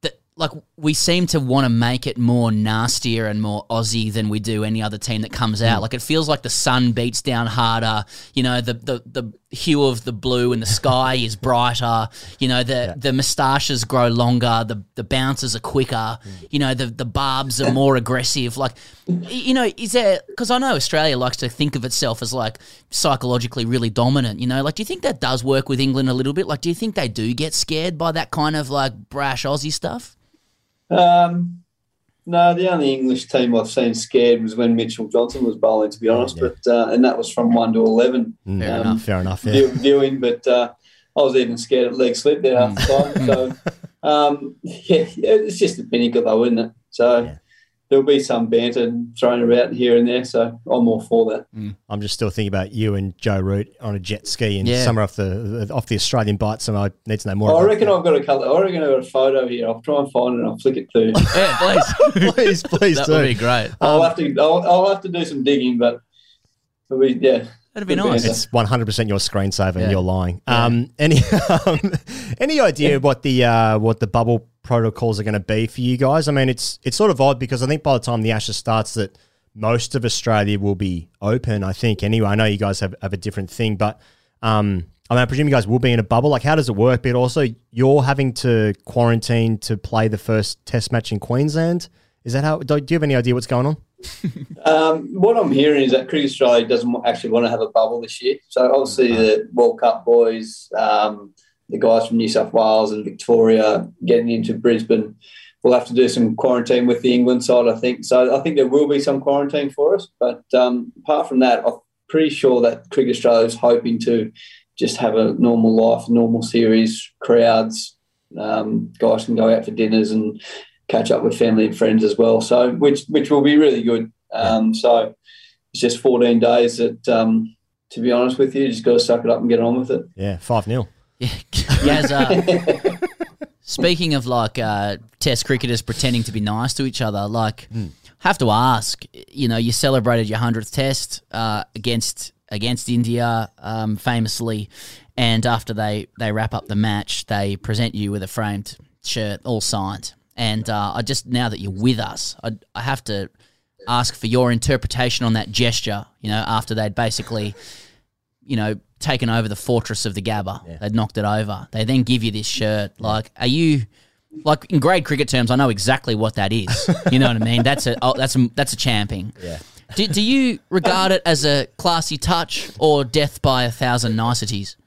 that like we seem to want to make it more nastier and more Aussie than we do any other team that comes out. Hmm. Like it feels like the sun beats down harder. You know, the the, the hue of the blue and the sky is brighter. You know, the the moustaches grow longer. The the bounces are quicker. You know, the the barbs are more aggressive. Like, you know, is there because I know Australia likes to think of itself as like psychologically really dominant. You know, like do you think that does work with England a little bit? Like, do you think they do get scared by that kind of like brash Aussie stuff? Um, no, the only English team I've seen scared was when Mitchell Johnson was bowling, to be honest. But uh, and that was from one to eleven. Mm, Fair um, enough. Fair enough. view- viewing, but uh, I was even scared at leg slip there half the time. So um, yeah, it's just a pinnacle, though, isn't it? So there'll be some banter thrown about here and there. So I'm all for that. Mm. I'm just still thinking about you and Joe Root on a jet ski and Yeah. somewhere off the off the Australian bites, and I need to know more. I about reckon I've got a colour. I reckon I've got a photo here. I'll try and find it. and I'll flick it through. you. Yeah, please, please, please That do. would be great. I'll um, have to. I'll, I'll have to do some digging, but it'll be, yeah, That'd be good nice. It's 100 percent your screensaver, Yeah. and you're lying. Um, any um, any idea what the uh, what the bubble protocols are going to be for you guys? I mean, it's it's sort of odd because I think by the time the Ashes starts, that most of Australia will be open. I think anyway. I know you guys have, have a different thing, but um, I mean, I presume you guys will be in a bubble. Like, how does it work? But also, you're having to quarantine to play the first Test match in Queensland. Is that how? Do do you have any idea what's going on? Um, what I'm hearing is that Cricket Australia doesn't actually want to have a bubble this year. So obviously the World Cup boys, um, the guys from New South Wales and Victoria getting into Brisbane will have to do some quarantine with the England side, I think. So I think there will be some quarantine for us. But um, apart from that, I'm pretty sure that Cricket Australia is hoping to just have a normal life, normal series, crowds, um, guys can go out for dinners and catch up with family and friends as well. So which which will be really good. Um, so it's just 14 days that, um, to be honest with you, you just got to suck it up and get on with it. Yeah, five 0 Gaz, uh, speaking of like uh, Test cricketers pretending to be nice to each other, like have to ask. You know, you celebrated your hundredth Test uh, against against India, um, famously, and after they they wrap up the match, they present you with a framed shirt, all signed. And uh, I just now that you're with us, I, I have to ask for your interpretation on that gesture. You know, after they'd basically you know, taken over the fortress of the Gabba. They'd knocked it over. They then give you this shirt. Like, are you like in grade cricket terms? I know exactly what that is. You know what I mean? That's a oh, that's a that's a champing. Yeah. Do, do you regard it as a classy touch or death by a thousand niceties?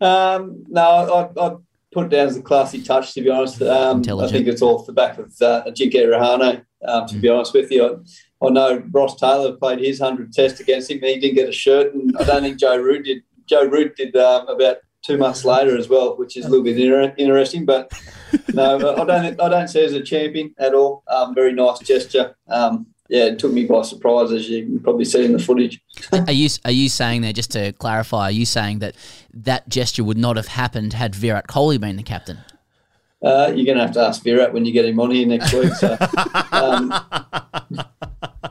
Um, no, I, I put it down as a classy touch, to be honest. Um, I think it's off the back of uh, Ajinkya Rahane, um, to be honest with you. I, I know Ross Taylor played his 100 test against him. He didn't get a shirt, and I don't think Joe Root did. Joe Root did um, about two months later as well, which is a little bit inter- interesting. But no, I don't. I don't see as a champion at all. Um, very nice gesture. Um, yeah, it took me by surprise, as you can probably see in the footage. Are you are you saying there just to clarify? Are you saying that that gesture would not have happened had Virat Kohli been the captain? Uh, you're going to have to ask Virat when you get him on here next week. So, um, uh,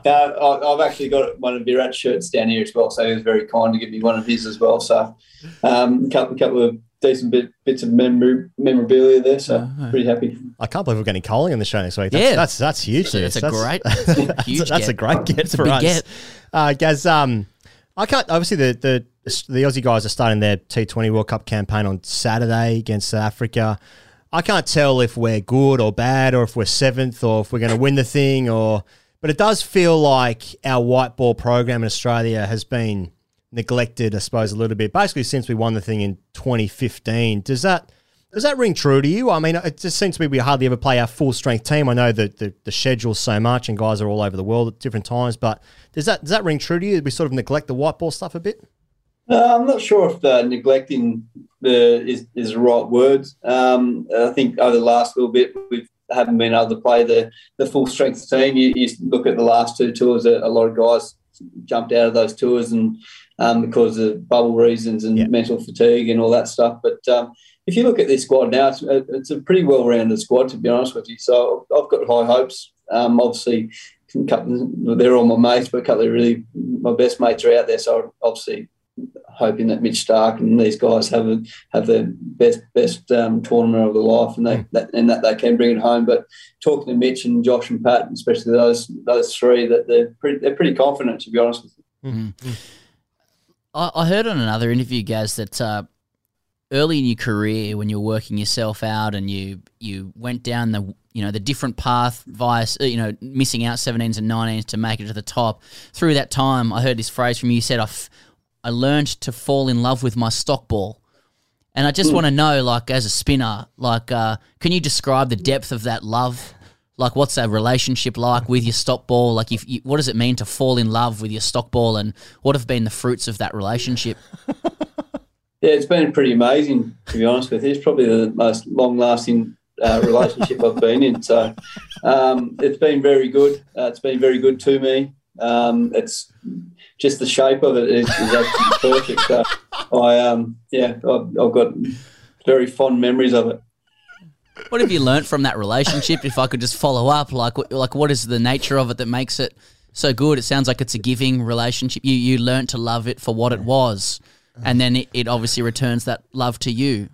I- I've actually got one of Virat's shirts down here as well, so he was very kind to give me one of his as well. So, um, a couple, couple of decent bit, bits of memor- memorabilia there. So, pretty happy. I can't believe we're getting Kohli on the show next week. That's, Yeah. that's that's huge. That's a- that's great- that's, huge that's a great get a for big us. get. Uh, Gaz, um, I can't. Obviously, the the the Aussie guys are starting their T20 World Cup campaign on Saturday against South Africa. I can't tell if we're good or bad, or if we're seventh, or if we're going to win the thing, or. But it does feel like our white ball program in Australia has been neglected, I suppose, a little bit. Basically, since we won the thing in 2015, does that does that ring true to you? I mean, it just seems to me we hardly ever play our full strength team. I know that the, the schedule's so much and guys are all over the world at different times, but does that does that ring true to you? We sort of neglect the white ball stuff a bit. Uh, I'm not sure if the neglecting the is, is the right word. Um, I think over the last little bit, we've haven't been able to play the, the full strength team. You, you look at the last two tours, a, a lot of guys jumped out of those tours and um, because of bubble reasons and mental fatigue and all that stuff. But um, if you look at this squad now, it's, it's a pretty well-rounded squad, to be honest with you. So I've got high hopes. Um, obviously, couple, they're all my mates, but a couple of really my best mates are out there. So obviously, hoping that Mitch Starc and these guys have a, have the best best um, tournament of their life, and they that, and that they can bring it home. But talking to Mitch and Josh and Pat, especially those those three, that they're pretty, they're pretty confident, to be honest with you. Mm-hmm. I, I heard on another interview, Gaz, that uh, early in your career, when you're working yourself out and you you went down the you know the different path via you know missing out 17s and 19s to make it to the top. Through that time, I heard this phrase from you. You said, "I, f- I learned to fall in love with my stock ball." And I just Mm. want to know, like, as a spinner, like, uh, can you describe the depth of that love? Like, what's that relationship like with your stock ball? Like, if you, what does it mean to fall in love with your stock ball, and what have been the fruits of that relationship? Yeah, it's been pretty amazing to be honest with you. It's probably the most long-lasting uh, relationship I've been in. So um, it's been very good. Uh, it's been very good to me. Um, it's just the shape of it is, is actually perfect. So I um, yeah, I've, I've got very fond memories of it. What have you learnt from that relationship? If I could just follow up, like, like, what is the nature of it that makes it so good? It sounds like it's a giving relationship. You you learnt to love it for what it was, and then it, it obviously returns that love to you.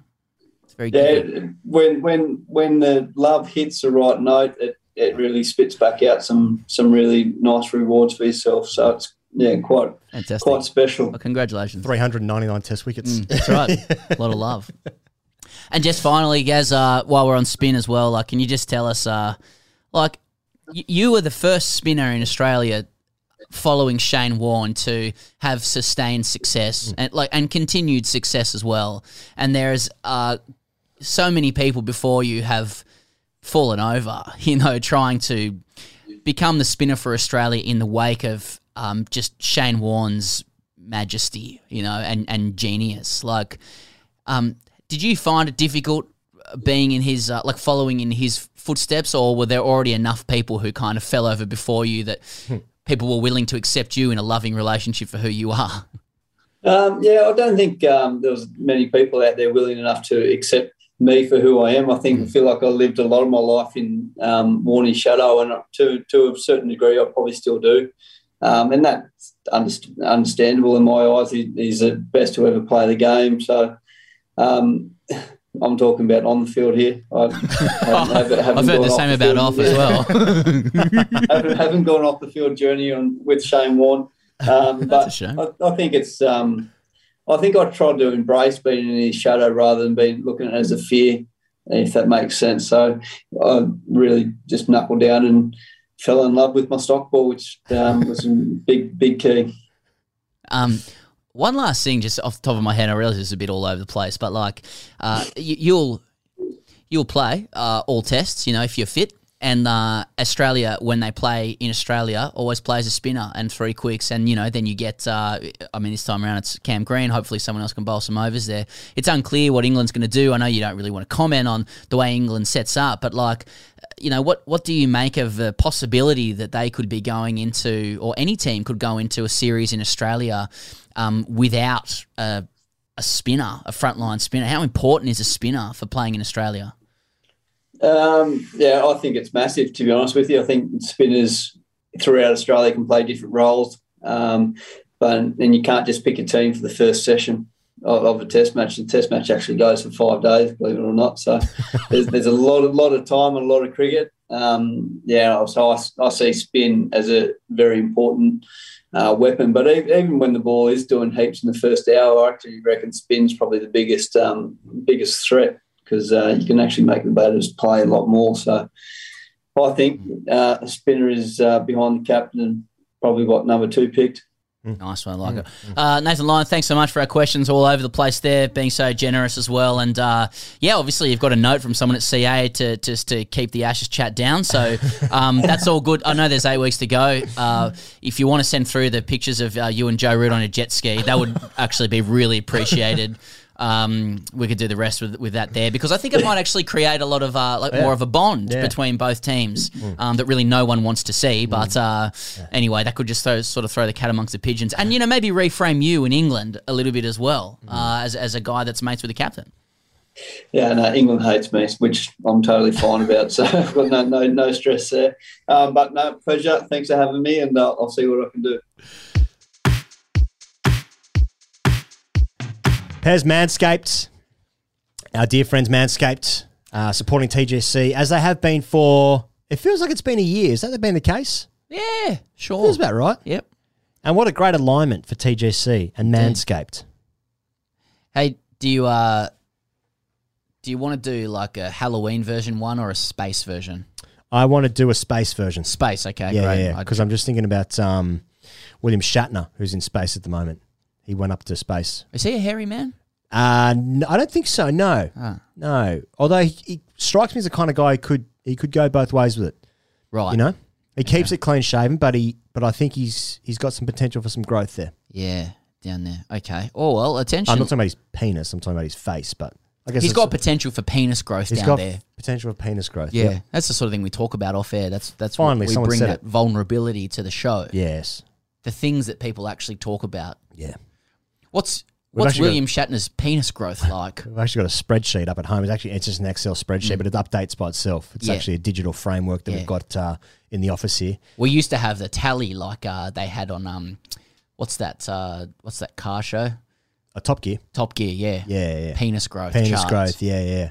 It's very Yeah, good. when when when the love hits the right note, it, it really spits back out some some really nice rewards for yourself. So it's yeah, quite Fantastic. quite special. Well, congratulations. 399 test wickets. Mm, that's right. a lot of love. And just finally, Gaz, uh, while we're on spin as well, like, can you just tell us, uh, like, y- you were the first spinner in Australia following Shane Warne to have sustained success and like and continued success as well. And there's uh, so many people before you have fallen over, you know, trying to become the spinner for Australia in the wake of um, just Shane Warne's majesty, you know, and, and genius. Like, um, did you find it difficult uh, being in his, uh, like, following in his footsteps, or were there already enough people who kind of fell over before you that people were willing to accept you in a loving relationship for who you are? Um, yeah, I don't think um, there was many people out there willing enough to accept me for who I am. I think I feel like I lived a lot of my life in um, Warney's shadow, and to to a certain degree, I probably still do. Um, and that's underst- understandable in my eyes. He, he's the best to ever play the game. So um, I'm talking about on the field here. I I've heard the same about off as well. haven't, haven't gone off the field journey on with Shane Warne. Um, but I, I think it's. Um, I think I tried to embrace being in his shadow rather than being looking at it as a fear, if that makes sense. So I really just knuckled down and fell in love with my stock ball, which um, was a big, big key. Um, one last thing, just off the top of my head, I realize it's a bit all over the place, but like, uh, you, you'll you'll play uh, all tests, you know, if you're fit. And uh, Australia, when they play in Australia, always plays a spinner and three quicks, and you know, then you get. Uh, I mean, this time around it's Cam Green. Hopefully, someone else can bowl some overs there. It's unclear what England's going to do. I know you don't really want to comment on the way England sets up, but like, you know, what what do you make of the possibility that they could be going into, or any team could go into a series in Australia um, without a, a spinner, a frontline spinner? How important is a spinner for playing in Australia? Um, yeah, I think it's massive. To be honest with you, I think spinners throughout Australia can play different roles, um, but and you can't just pick a team for the first session of, of a test match. The test match actually goes for five days, believe it or not. So there's, there's a lot, of lot of time and a lot of cricket. Um, yeah, so I, I see spin as a very important uh, weapon. But even when the ball is doing heaps in the first hour, I actually reckon spin's probably the biggest um, biggest threat because uh, you can actually make the batters play a lot more. So I think uh, a spinner is uh, behind the captain and probably what number two picked. Nice one, I like it. Uh, Nathan Lyon, thanks so much for our questions all over the place there, being so generous as well. And uh, yeah, obviously you've got a note from someone at CA to just to keep the Ashes chat down. So um, that's all good. I know there's eight weeks to go. Uh, if you want to send through the pictures of uh, you and Joe Root on a jet ski, that would actually be really appreciated. Um, we could do the rest with, with that there because I think it might actually create a lot of uh, like Yeah. more of a bond Yeah. between both teams Mm. um, that really no one wants to see. But uh, anyway, that could just throw, sort of throw the cat amongst the pigeons, and you know maybe reframe you in England a little bit as well uh, as as a guy that's mates with the captain. Yeah, no, England hates me, which I'm totally fine about. So I've got no, no, no stress there. Um, but no, pleasure. Thanks for having me, and uh, I'll see what I can do. Pez Manscaped, our dear friends Manscaped, uh, supporting TGC as they have been for. It feels like it's been a year. Has that been the case? Yeah, sure. Feels about right. Yep. And what a great alignment for TGC and Manscaped. Hey, do you uh, do you want to do like a Halloween version one or a space version? I want to do a space version. Space, okay, yeah, great. yeah. Because I'm just thinking about um, William Shatner, who's in space at the moment. He went up to space. Is he a hairy man? Uh, no, I don't think so. No, Ah. no. Although he, he strikes me as the kind of guy who could he could go both ways with it. Right. You know, he keeps it clean shaven, but he but I think he's he's got some potential for some growth there. Yeah, down there. Okay. Oh well, attention. I'm not talking about his penis. I'm talking about his face. But I guess He's it's- got potential for penis growth He's down got there. potential for penis growth. Yeah, Yep. that's the sort of thing we talk about off air. That's that's Finally, what we someone bring said that it. vulnerability to the show. Yes. the things that people actually talk about. Yeah. What's We've what's actually got- William Shatner's penis growth like? We've actually got a spreadsheet up at home. It's actually it's just an Excel spreadsheet, but it updates by itself. It's Mm. Yeah. actually a digital framework that Yeah. we've got uh, in the office here. We used to have the tally like uh, they had on um, what's that? Uh, what's that car show? A Top Gear. Top Gear, yeah, Yeah, yeah. Penis growth. Penis charts. growth. Yeah, yeah,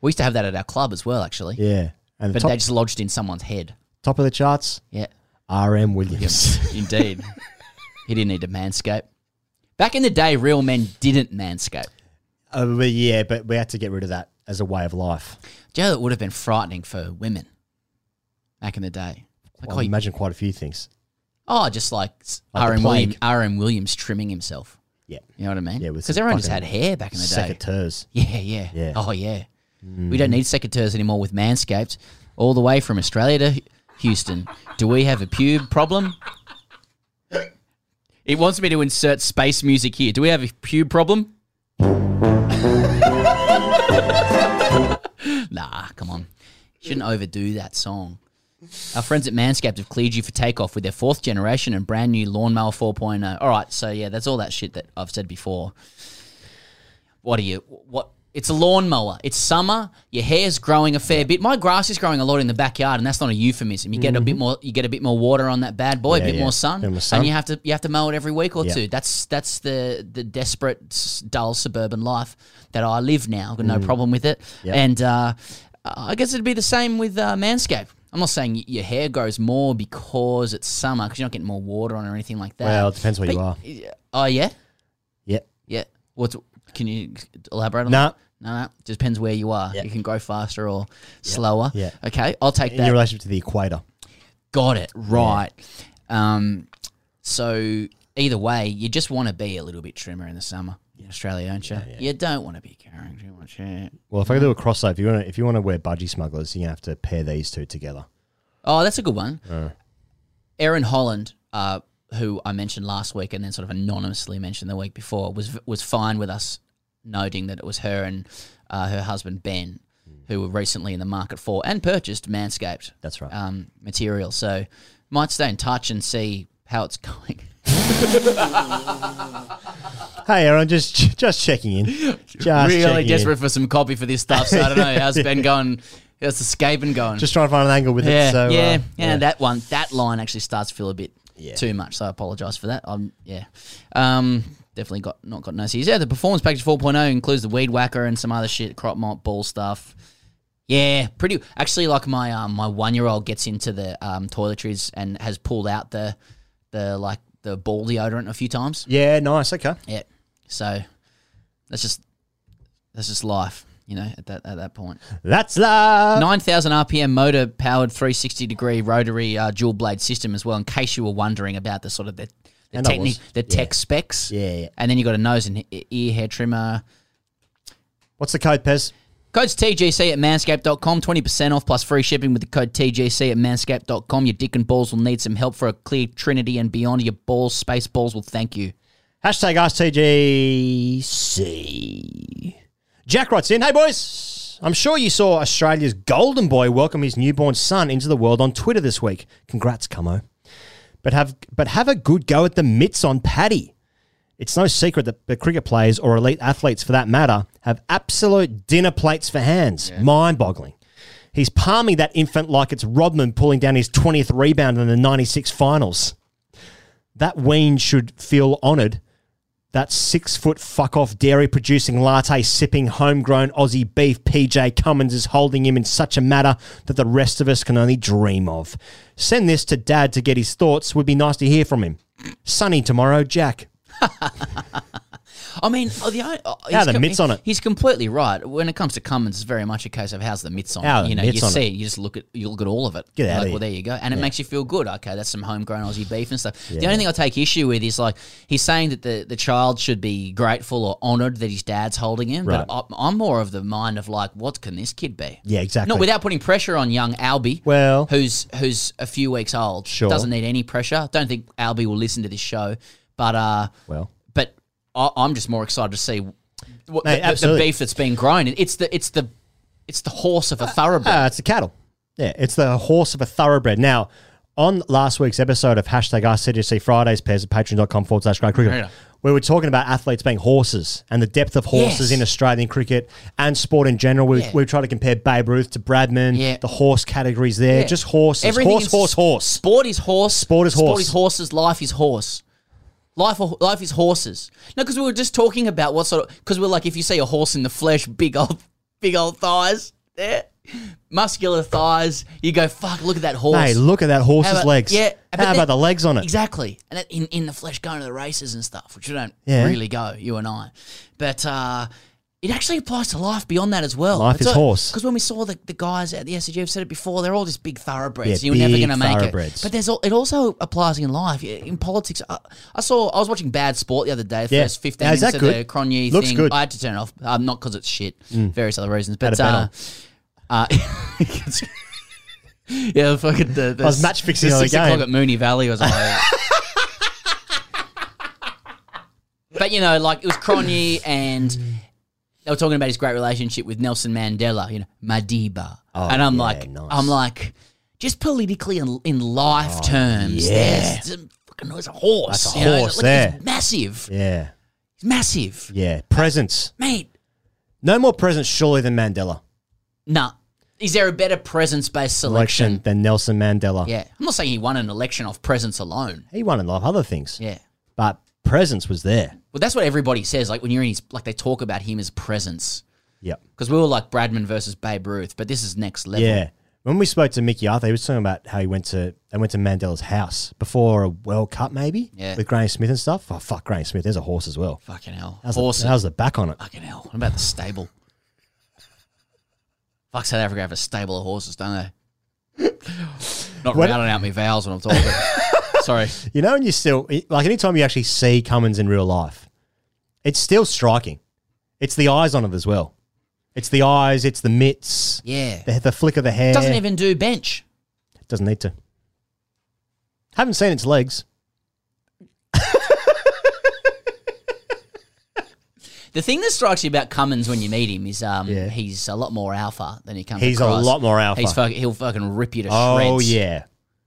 We used to have that at our club as well, actually. yeah. And the but top, they just lodged in someone's head. top of the charts. Yeah. R.M. Williams. Indeed. he didn't need to manscape. Back in the day, real men didn't manscape. Uh, but yeah, but we had to get rid of that as a way of life. Know that would have been frightening for women back in the day? Like, Well, oh, I you- imagine quite a few things. Oh, just like Like R.M. Williams. R.M. Williams trimming himself. Yeah. You know what I mean? Yeah, because everyone just had hair back in the day. secateurs. Yeah, yeah, Yeah. Oh, yeah. We don't need secateurs anymore with Manscaped. All the way from Australia to Houston. Do we have a pube problem? It wants me to insert space music here. Do we have a pube problem? nah, come on. Shouldn't overdo that song. Our friends at Manscaped have cleared you for takeoff with their fourth generation and brand new lawnmower 4.0. All right, so yeah, that's all that shit that I've said before. What are you? What? It's a lawnmower. It's summer. Your hair's growing a fair bit. My grass is growing a lot in the backyard, and that's not a euphemism. You get a bit more. You get a bit more water on that bad boy, Yeah, a bit yeah. more sun, Bit more sun. and you have to you have to mow it every week or Yeah. two. That's that's the the desperate, s- dull suburban life that I live now. I've got no Mm. problem with it, Yep. and uh, I guess it'd be the same with uh, Manscaped. I'm not saying y- your hair grows more because it's summer because you're not getting more water on or anything like that. Well, it depends where you But- are. Oh yeah, Yeah. yeah. What's can you elaborate on No. that? No, no. Just depends where you are. You can go faster or slower. Yeah. Okay, I'll take In that. your relationship to the equator. Got it. Right. Um, so either way, you just want to be a little bit trimmer in the summer in Australia, don't you? You don't want to be carrying too much hair. Well, if I do a crossover, if you want to, if you want to wear budgie smugglers, you're gonna have to pair these two together. Oh, that's a good one. Uh, Erin Holland, uh, who I mentioned last week and then sort of anonymously mentioned the week before, was was fine with us noting that it was her and uh, her husband Ben who were recently in the market for and purchased Manscaped. That's right. Um, material. So might stay in touch and see how it's going. hey, Erin, just just checking in. Just really checking in. desperate for some copy for this stuff. So I don't know how's Ben going. How's the scaping going? Just trying to find an angle with yeah, it. So, yeah, uh, yeah, That one, that line actually starts to feel a bit too much. So I apologise for that. I'm yeah, um, definitely got not got no C's. Yeah, the performance package 4.0 includes the weed whacker and some other shit, crop mop, ball stuff. Yeah, pretty. Actually, like my um, my one year old gets into the um, toiletries and has pulled out the the like the ball deodorant a few times. Yeah, nice. Okay. Yeah. So that's just that's just life, you know. At that at that point, That's love. nine thousand RPM motor powered three sixty degree rotary uh, dual blade system as well. In case you were wondering about the sort of the the, techni- the Yeah. tech specs. Yeah, yeah. And then you got a nose and ear hair trimmer. What's the code, Pez? Code's TGC at manscaped.com. 20% off plus free shipping with the code TGC at manscaped.com. Your dick and balls will need some help for a clear trinity and beyond. Your balls, space balls will thank you. Hashtag AskTGC. Jack writes in, Hey boys, I'm sure you saw Australia's golden boy welcome his newborn son into the world on Twitter this week. Congrats, Camo. But have but have a good go at the mitts on Paddy. It's no secret that the cricket players or elite athletes for that matter have absolute dinner plates for hands. Mind boggling. He's palming that infant like it's Rodman pulling down his 20th rebound in the 96 finals. That ween should feel honoured. That six foot fuck off dairy producing latte sipping homegrown Aussie beef PJ Cummins is holding him in such a manner that the rest of us can only dream of. Send this to dad to get his thoughts. Would be nice to hear from him. Sunny tomorrow, Jack. I mean, oh, the, oh, How he's the mitts on it? He's completely right. When it comes to Cummins, it's very much a case of how's the mitts on How it. the You know, mitts you on see it. you just look at you look at all of it. Get like, here. Well, there you go, and it Yeah. makes you feel good. Okay, that's some homegrown Aussie beef and stuff. The Yeah. only thing I take issue with is like he's saying that the, the child should be grateful or honoured that his dad's holding him. Right. But I, I'm more of the mind of like, what can this kid be? Yeah, exactly. Not without putting pressure on young Albie. Well, who's who's a few weeks old. Sure. doesn't need any pressure. Don't think Albie will listen to this show, but uh, well, I, I'm just more excited to see what, Mate, the- the, beef that's being grown. It's the it's the it's the horse of a thoroughbred. Ah, it's the cattle. Yeah, it's the horse of a thoroughbred. Now, on last week's episode of hashtag RCGC Fridays pairs at patreon.com forward slash great cricket, Yeah. we were talking about athletes being horses and the depth of horses Yes. in Australian cricket and sport in general. We, Yeah. we tried to compare Babe Ruth to Bradman, Yeah. the horse categories there, Yeah. just horses. Everything horse, horse, horse. Sport is horse. Sport is horse. Sport horse. is horses. Life is horse. Life, life is horses. No, because we were just talking about what sort of. Because we're like, if you see a horse in the flesh, big old, big old thighs, there, muscular thighs, you go, fuck, look at that horse. Hey, look at that horse's How about- legs. Yeah. but How then- about the legs on it? Exactly. And in, in the flesh, going to the races and stuff, which we don't Yeah. really go, you and I. But uh, it actually applies to life beyond that as well. Life is horse. Because when we saw the, the guys at the SCG, have said it before, they're all just big thoroughbreds. Yeah, You're never going to make it. But there's it also applies in life. In politics, I, I saw, I was watching Bad Sport the other day, the Yeah. first 15 Now, minutes of good? the Cronje Looks thing. good. I had to turn it off. Um, not because it's shit, Mm. various other reasons. But uh, uh, yeah, the fucking the, the I was match fixing the the six o'clock game. at Moonee Valley was like. but you know, like it was Cronje and they were talking about his great relationship with Nelson Mandela. You know, Madiba, Oh, and I'm yeah, like, nice. I'm like, just politically in, in life oh, terms, Oh, yeah. there's, fucking, there's a horse. That's a you know, horse like, there. He's massive. Yeah. He's massive, Yeah. Presence. mate. No more presence, surely, than Mandela. Nah. Is there a better presence-based selection? Election than Nelson Mandela. Yeah, I'm not saying he won an election off presence alone. He won a lot of other things. Yeah. But presence was there. Well, that's what everybody says. Like when you're in his, like they talk about him as presence. Yeah. Because we were like Bradman versus Babe Ruth, but this is next level. Yeah. When we spoke to Mickey Arthur, he was talking about how he went to they went to Mandela's house before a World Cup, maybe. Yeah. With Graeme Smith and stuff. Oh fuck, Graeme Smith. There's a horse as well. Fucking hell. How's Horse. the, how's the back on it? Fucking hell. What about the stable? Fuck, South Africa have a stable of horses, don't they? Not What- rounding out my vowels when I'm talking. Sorry. You know, when you still like anytime you actually see Cummins in real life, it's still striking. It's the eyes on it as well. It's the eyes. It's the mitts. Yeah. The, the flick of the hair. Doesn't even do bench. It Doesn't need to. Haven't seen its legs. The thing that strikes you about Cummins when you meet him is um, he's a lot more alpha than he comes He's a lot more alpha. He's fuck, he'll fucking rip you to Oh shreds. Oh yeah,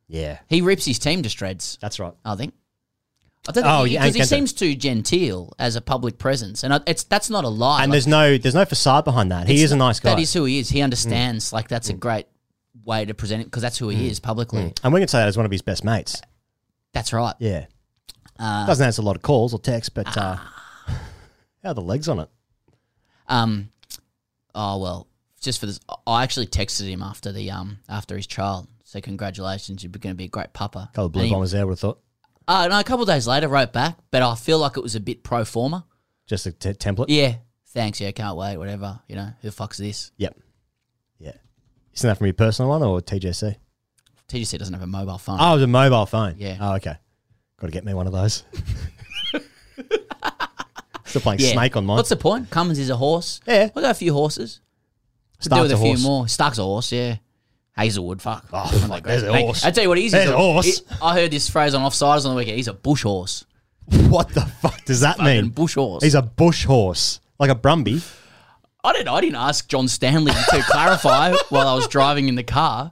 yeah. He rips his team to shreds. That's right. I think. I don't Oh, think yeah, because he and seems too genteel as a public presence, and it's that's not a lie. And Like, there's no there's no facade behind that. He is a nice guy. Mm. That is who he is. He understands. Like that's a great way to present it because that's who he is publicly. Mm. And we can say that as one of his best mates. That's right. Yeah. Uh, Doesn't answer a lot of calls or texts, but uh, how are the legs on it? Um, oh well, just for this, I actually texted him after the um after his child. So congratulations, you're going to be a great papa. couple of blue bombers there, would have thought. Uh, no, a couple of days later, wrote back, but I feel like it was a bit pro forma. Just a t- template. Yeah, thanks. Yeah, can't wait. Whatever. You know, who the fuck's this? Yep. Yeah. Isn't that from your personal one or TGC? TGC doesn't have a mobile phone. Oh, it was a mobile phone. Yeah. Oh, okay. Got to get me one of those. Still playing Yeah. Snake on mine. What's the point? Cummins is a horse. Yeah. We got a few horses. Could do with a, a few horse. more. Starc's a horse, yeah. Hazlewood, fuck. Oh, fuck, there's a horse. I tell you what, he's he's a horse. I heard this phrase on offsiders on the weekend. He's a bush horse. What the fuck does that mean? bush horse. He's a bush horse, like a Brumby. I didn't. I didn't ask John Stanley to clarify while I was driving in the car.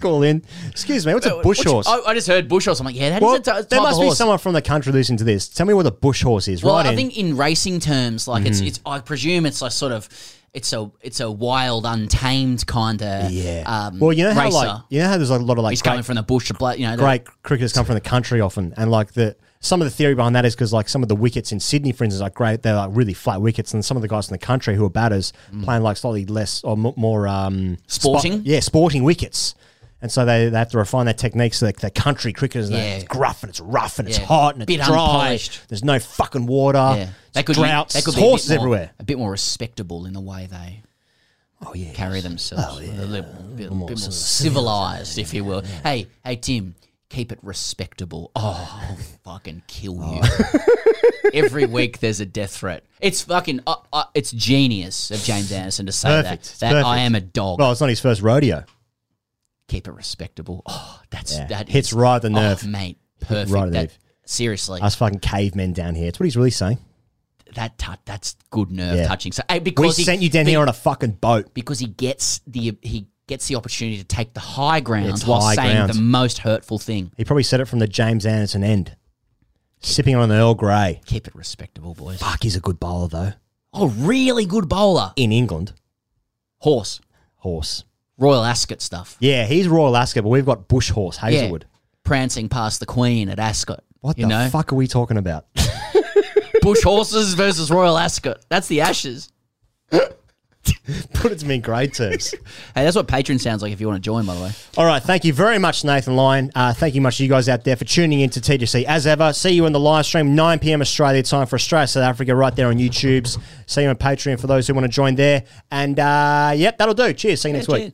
Call in. Excuse me, what's a bush What you- horse? I, I just heard bush horse. I'm like, yeah, that is Well, a t- there must be someone from the country listening to this. Tell me what a bush horse is, Well, right? I in. think in racing terms, like it's Mhm. it's. I presume it's like sort of. It's a it's a wild, untamed kind of Yeah. Um, well, you know how racer. like you know how there's like a lot of like He's great, coming from the bush. You know, great cricketers come from the country often, and like the some of the theory behind that is because like some of the wickets in Sydney, for instance, like great, they're like really flat wickets, and some of the guys in the country who are batters playing like slightly less or mo- more um, Sporting? spot- yeah, sporting wickets. And so they, they have to refine their techniques. So like the country cricketers, and Yeah. it's gruff and it's rough and it's Yeah. hot and it's Bit dry. unpolished. There's no fucking water. yeah, they could droughts. Be, they could be horses a more, everywhere. A bit more respectable in the way they. Oh yeah, carry themselves. Oh, yeah. A little bit, more bit more civ- civilized, if you will. Hey, hey, Tim, keep it respectable. Oh, I'll fucking kill you. Every week there's a death threat. It's fucking. Uh, uh, it's genius of James Anderson to say Perfect. That. That I am a dog. Well, it's not his first rodeo. Keep it respectable. Oh, that's Yeah. that Hits is- right at the oh, nerve. oh, mate. Perfect. right at That- nerve. seriously, Us fucking cavemen down here. That's what he's really saying. that tou- that's good nerve Yeah. touching. So hey, We because he, sent you down be- here on a fucking boat. because he gets the he gets the opportunity to take the high ground It's while high saying ground. the most hurtful thing. He probably said it from the James Anderson end. Sipping on an Earl Grey. Keep it respectable, boys. Fuck, he's a good bowler though. Oh, really good bowler. In England. Horse. Horse. Royal Ascot stuff. Yeah, he's Royal Ascot, but we've got Bush Horse, Hazlewood. Yeah. Prancing past the Queen at Ascot. What you the know? fuck are we talking about? Bush horses versus Royal Ascot. That's the Ashes. Put it to me in grade terms. Hey, that's what Patreon sounds like if you want to join, by the way. All right, thank you very much, Nathan Lyon. Uh, thank you much to you guys out there for tuning in to TGC. As ever, see you in the live stream, 9 p.m. Australia time for Australia, South Africa, right there on YouTube's. See you on Patreon for those who want to join there. And uh, yep, that'll do. Cheers. See you next Yeah, week. cheers.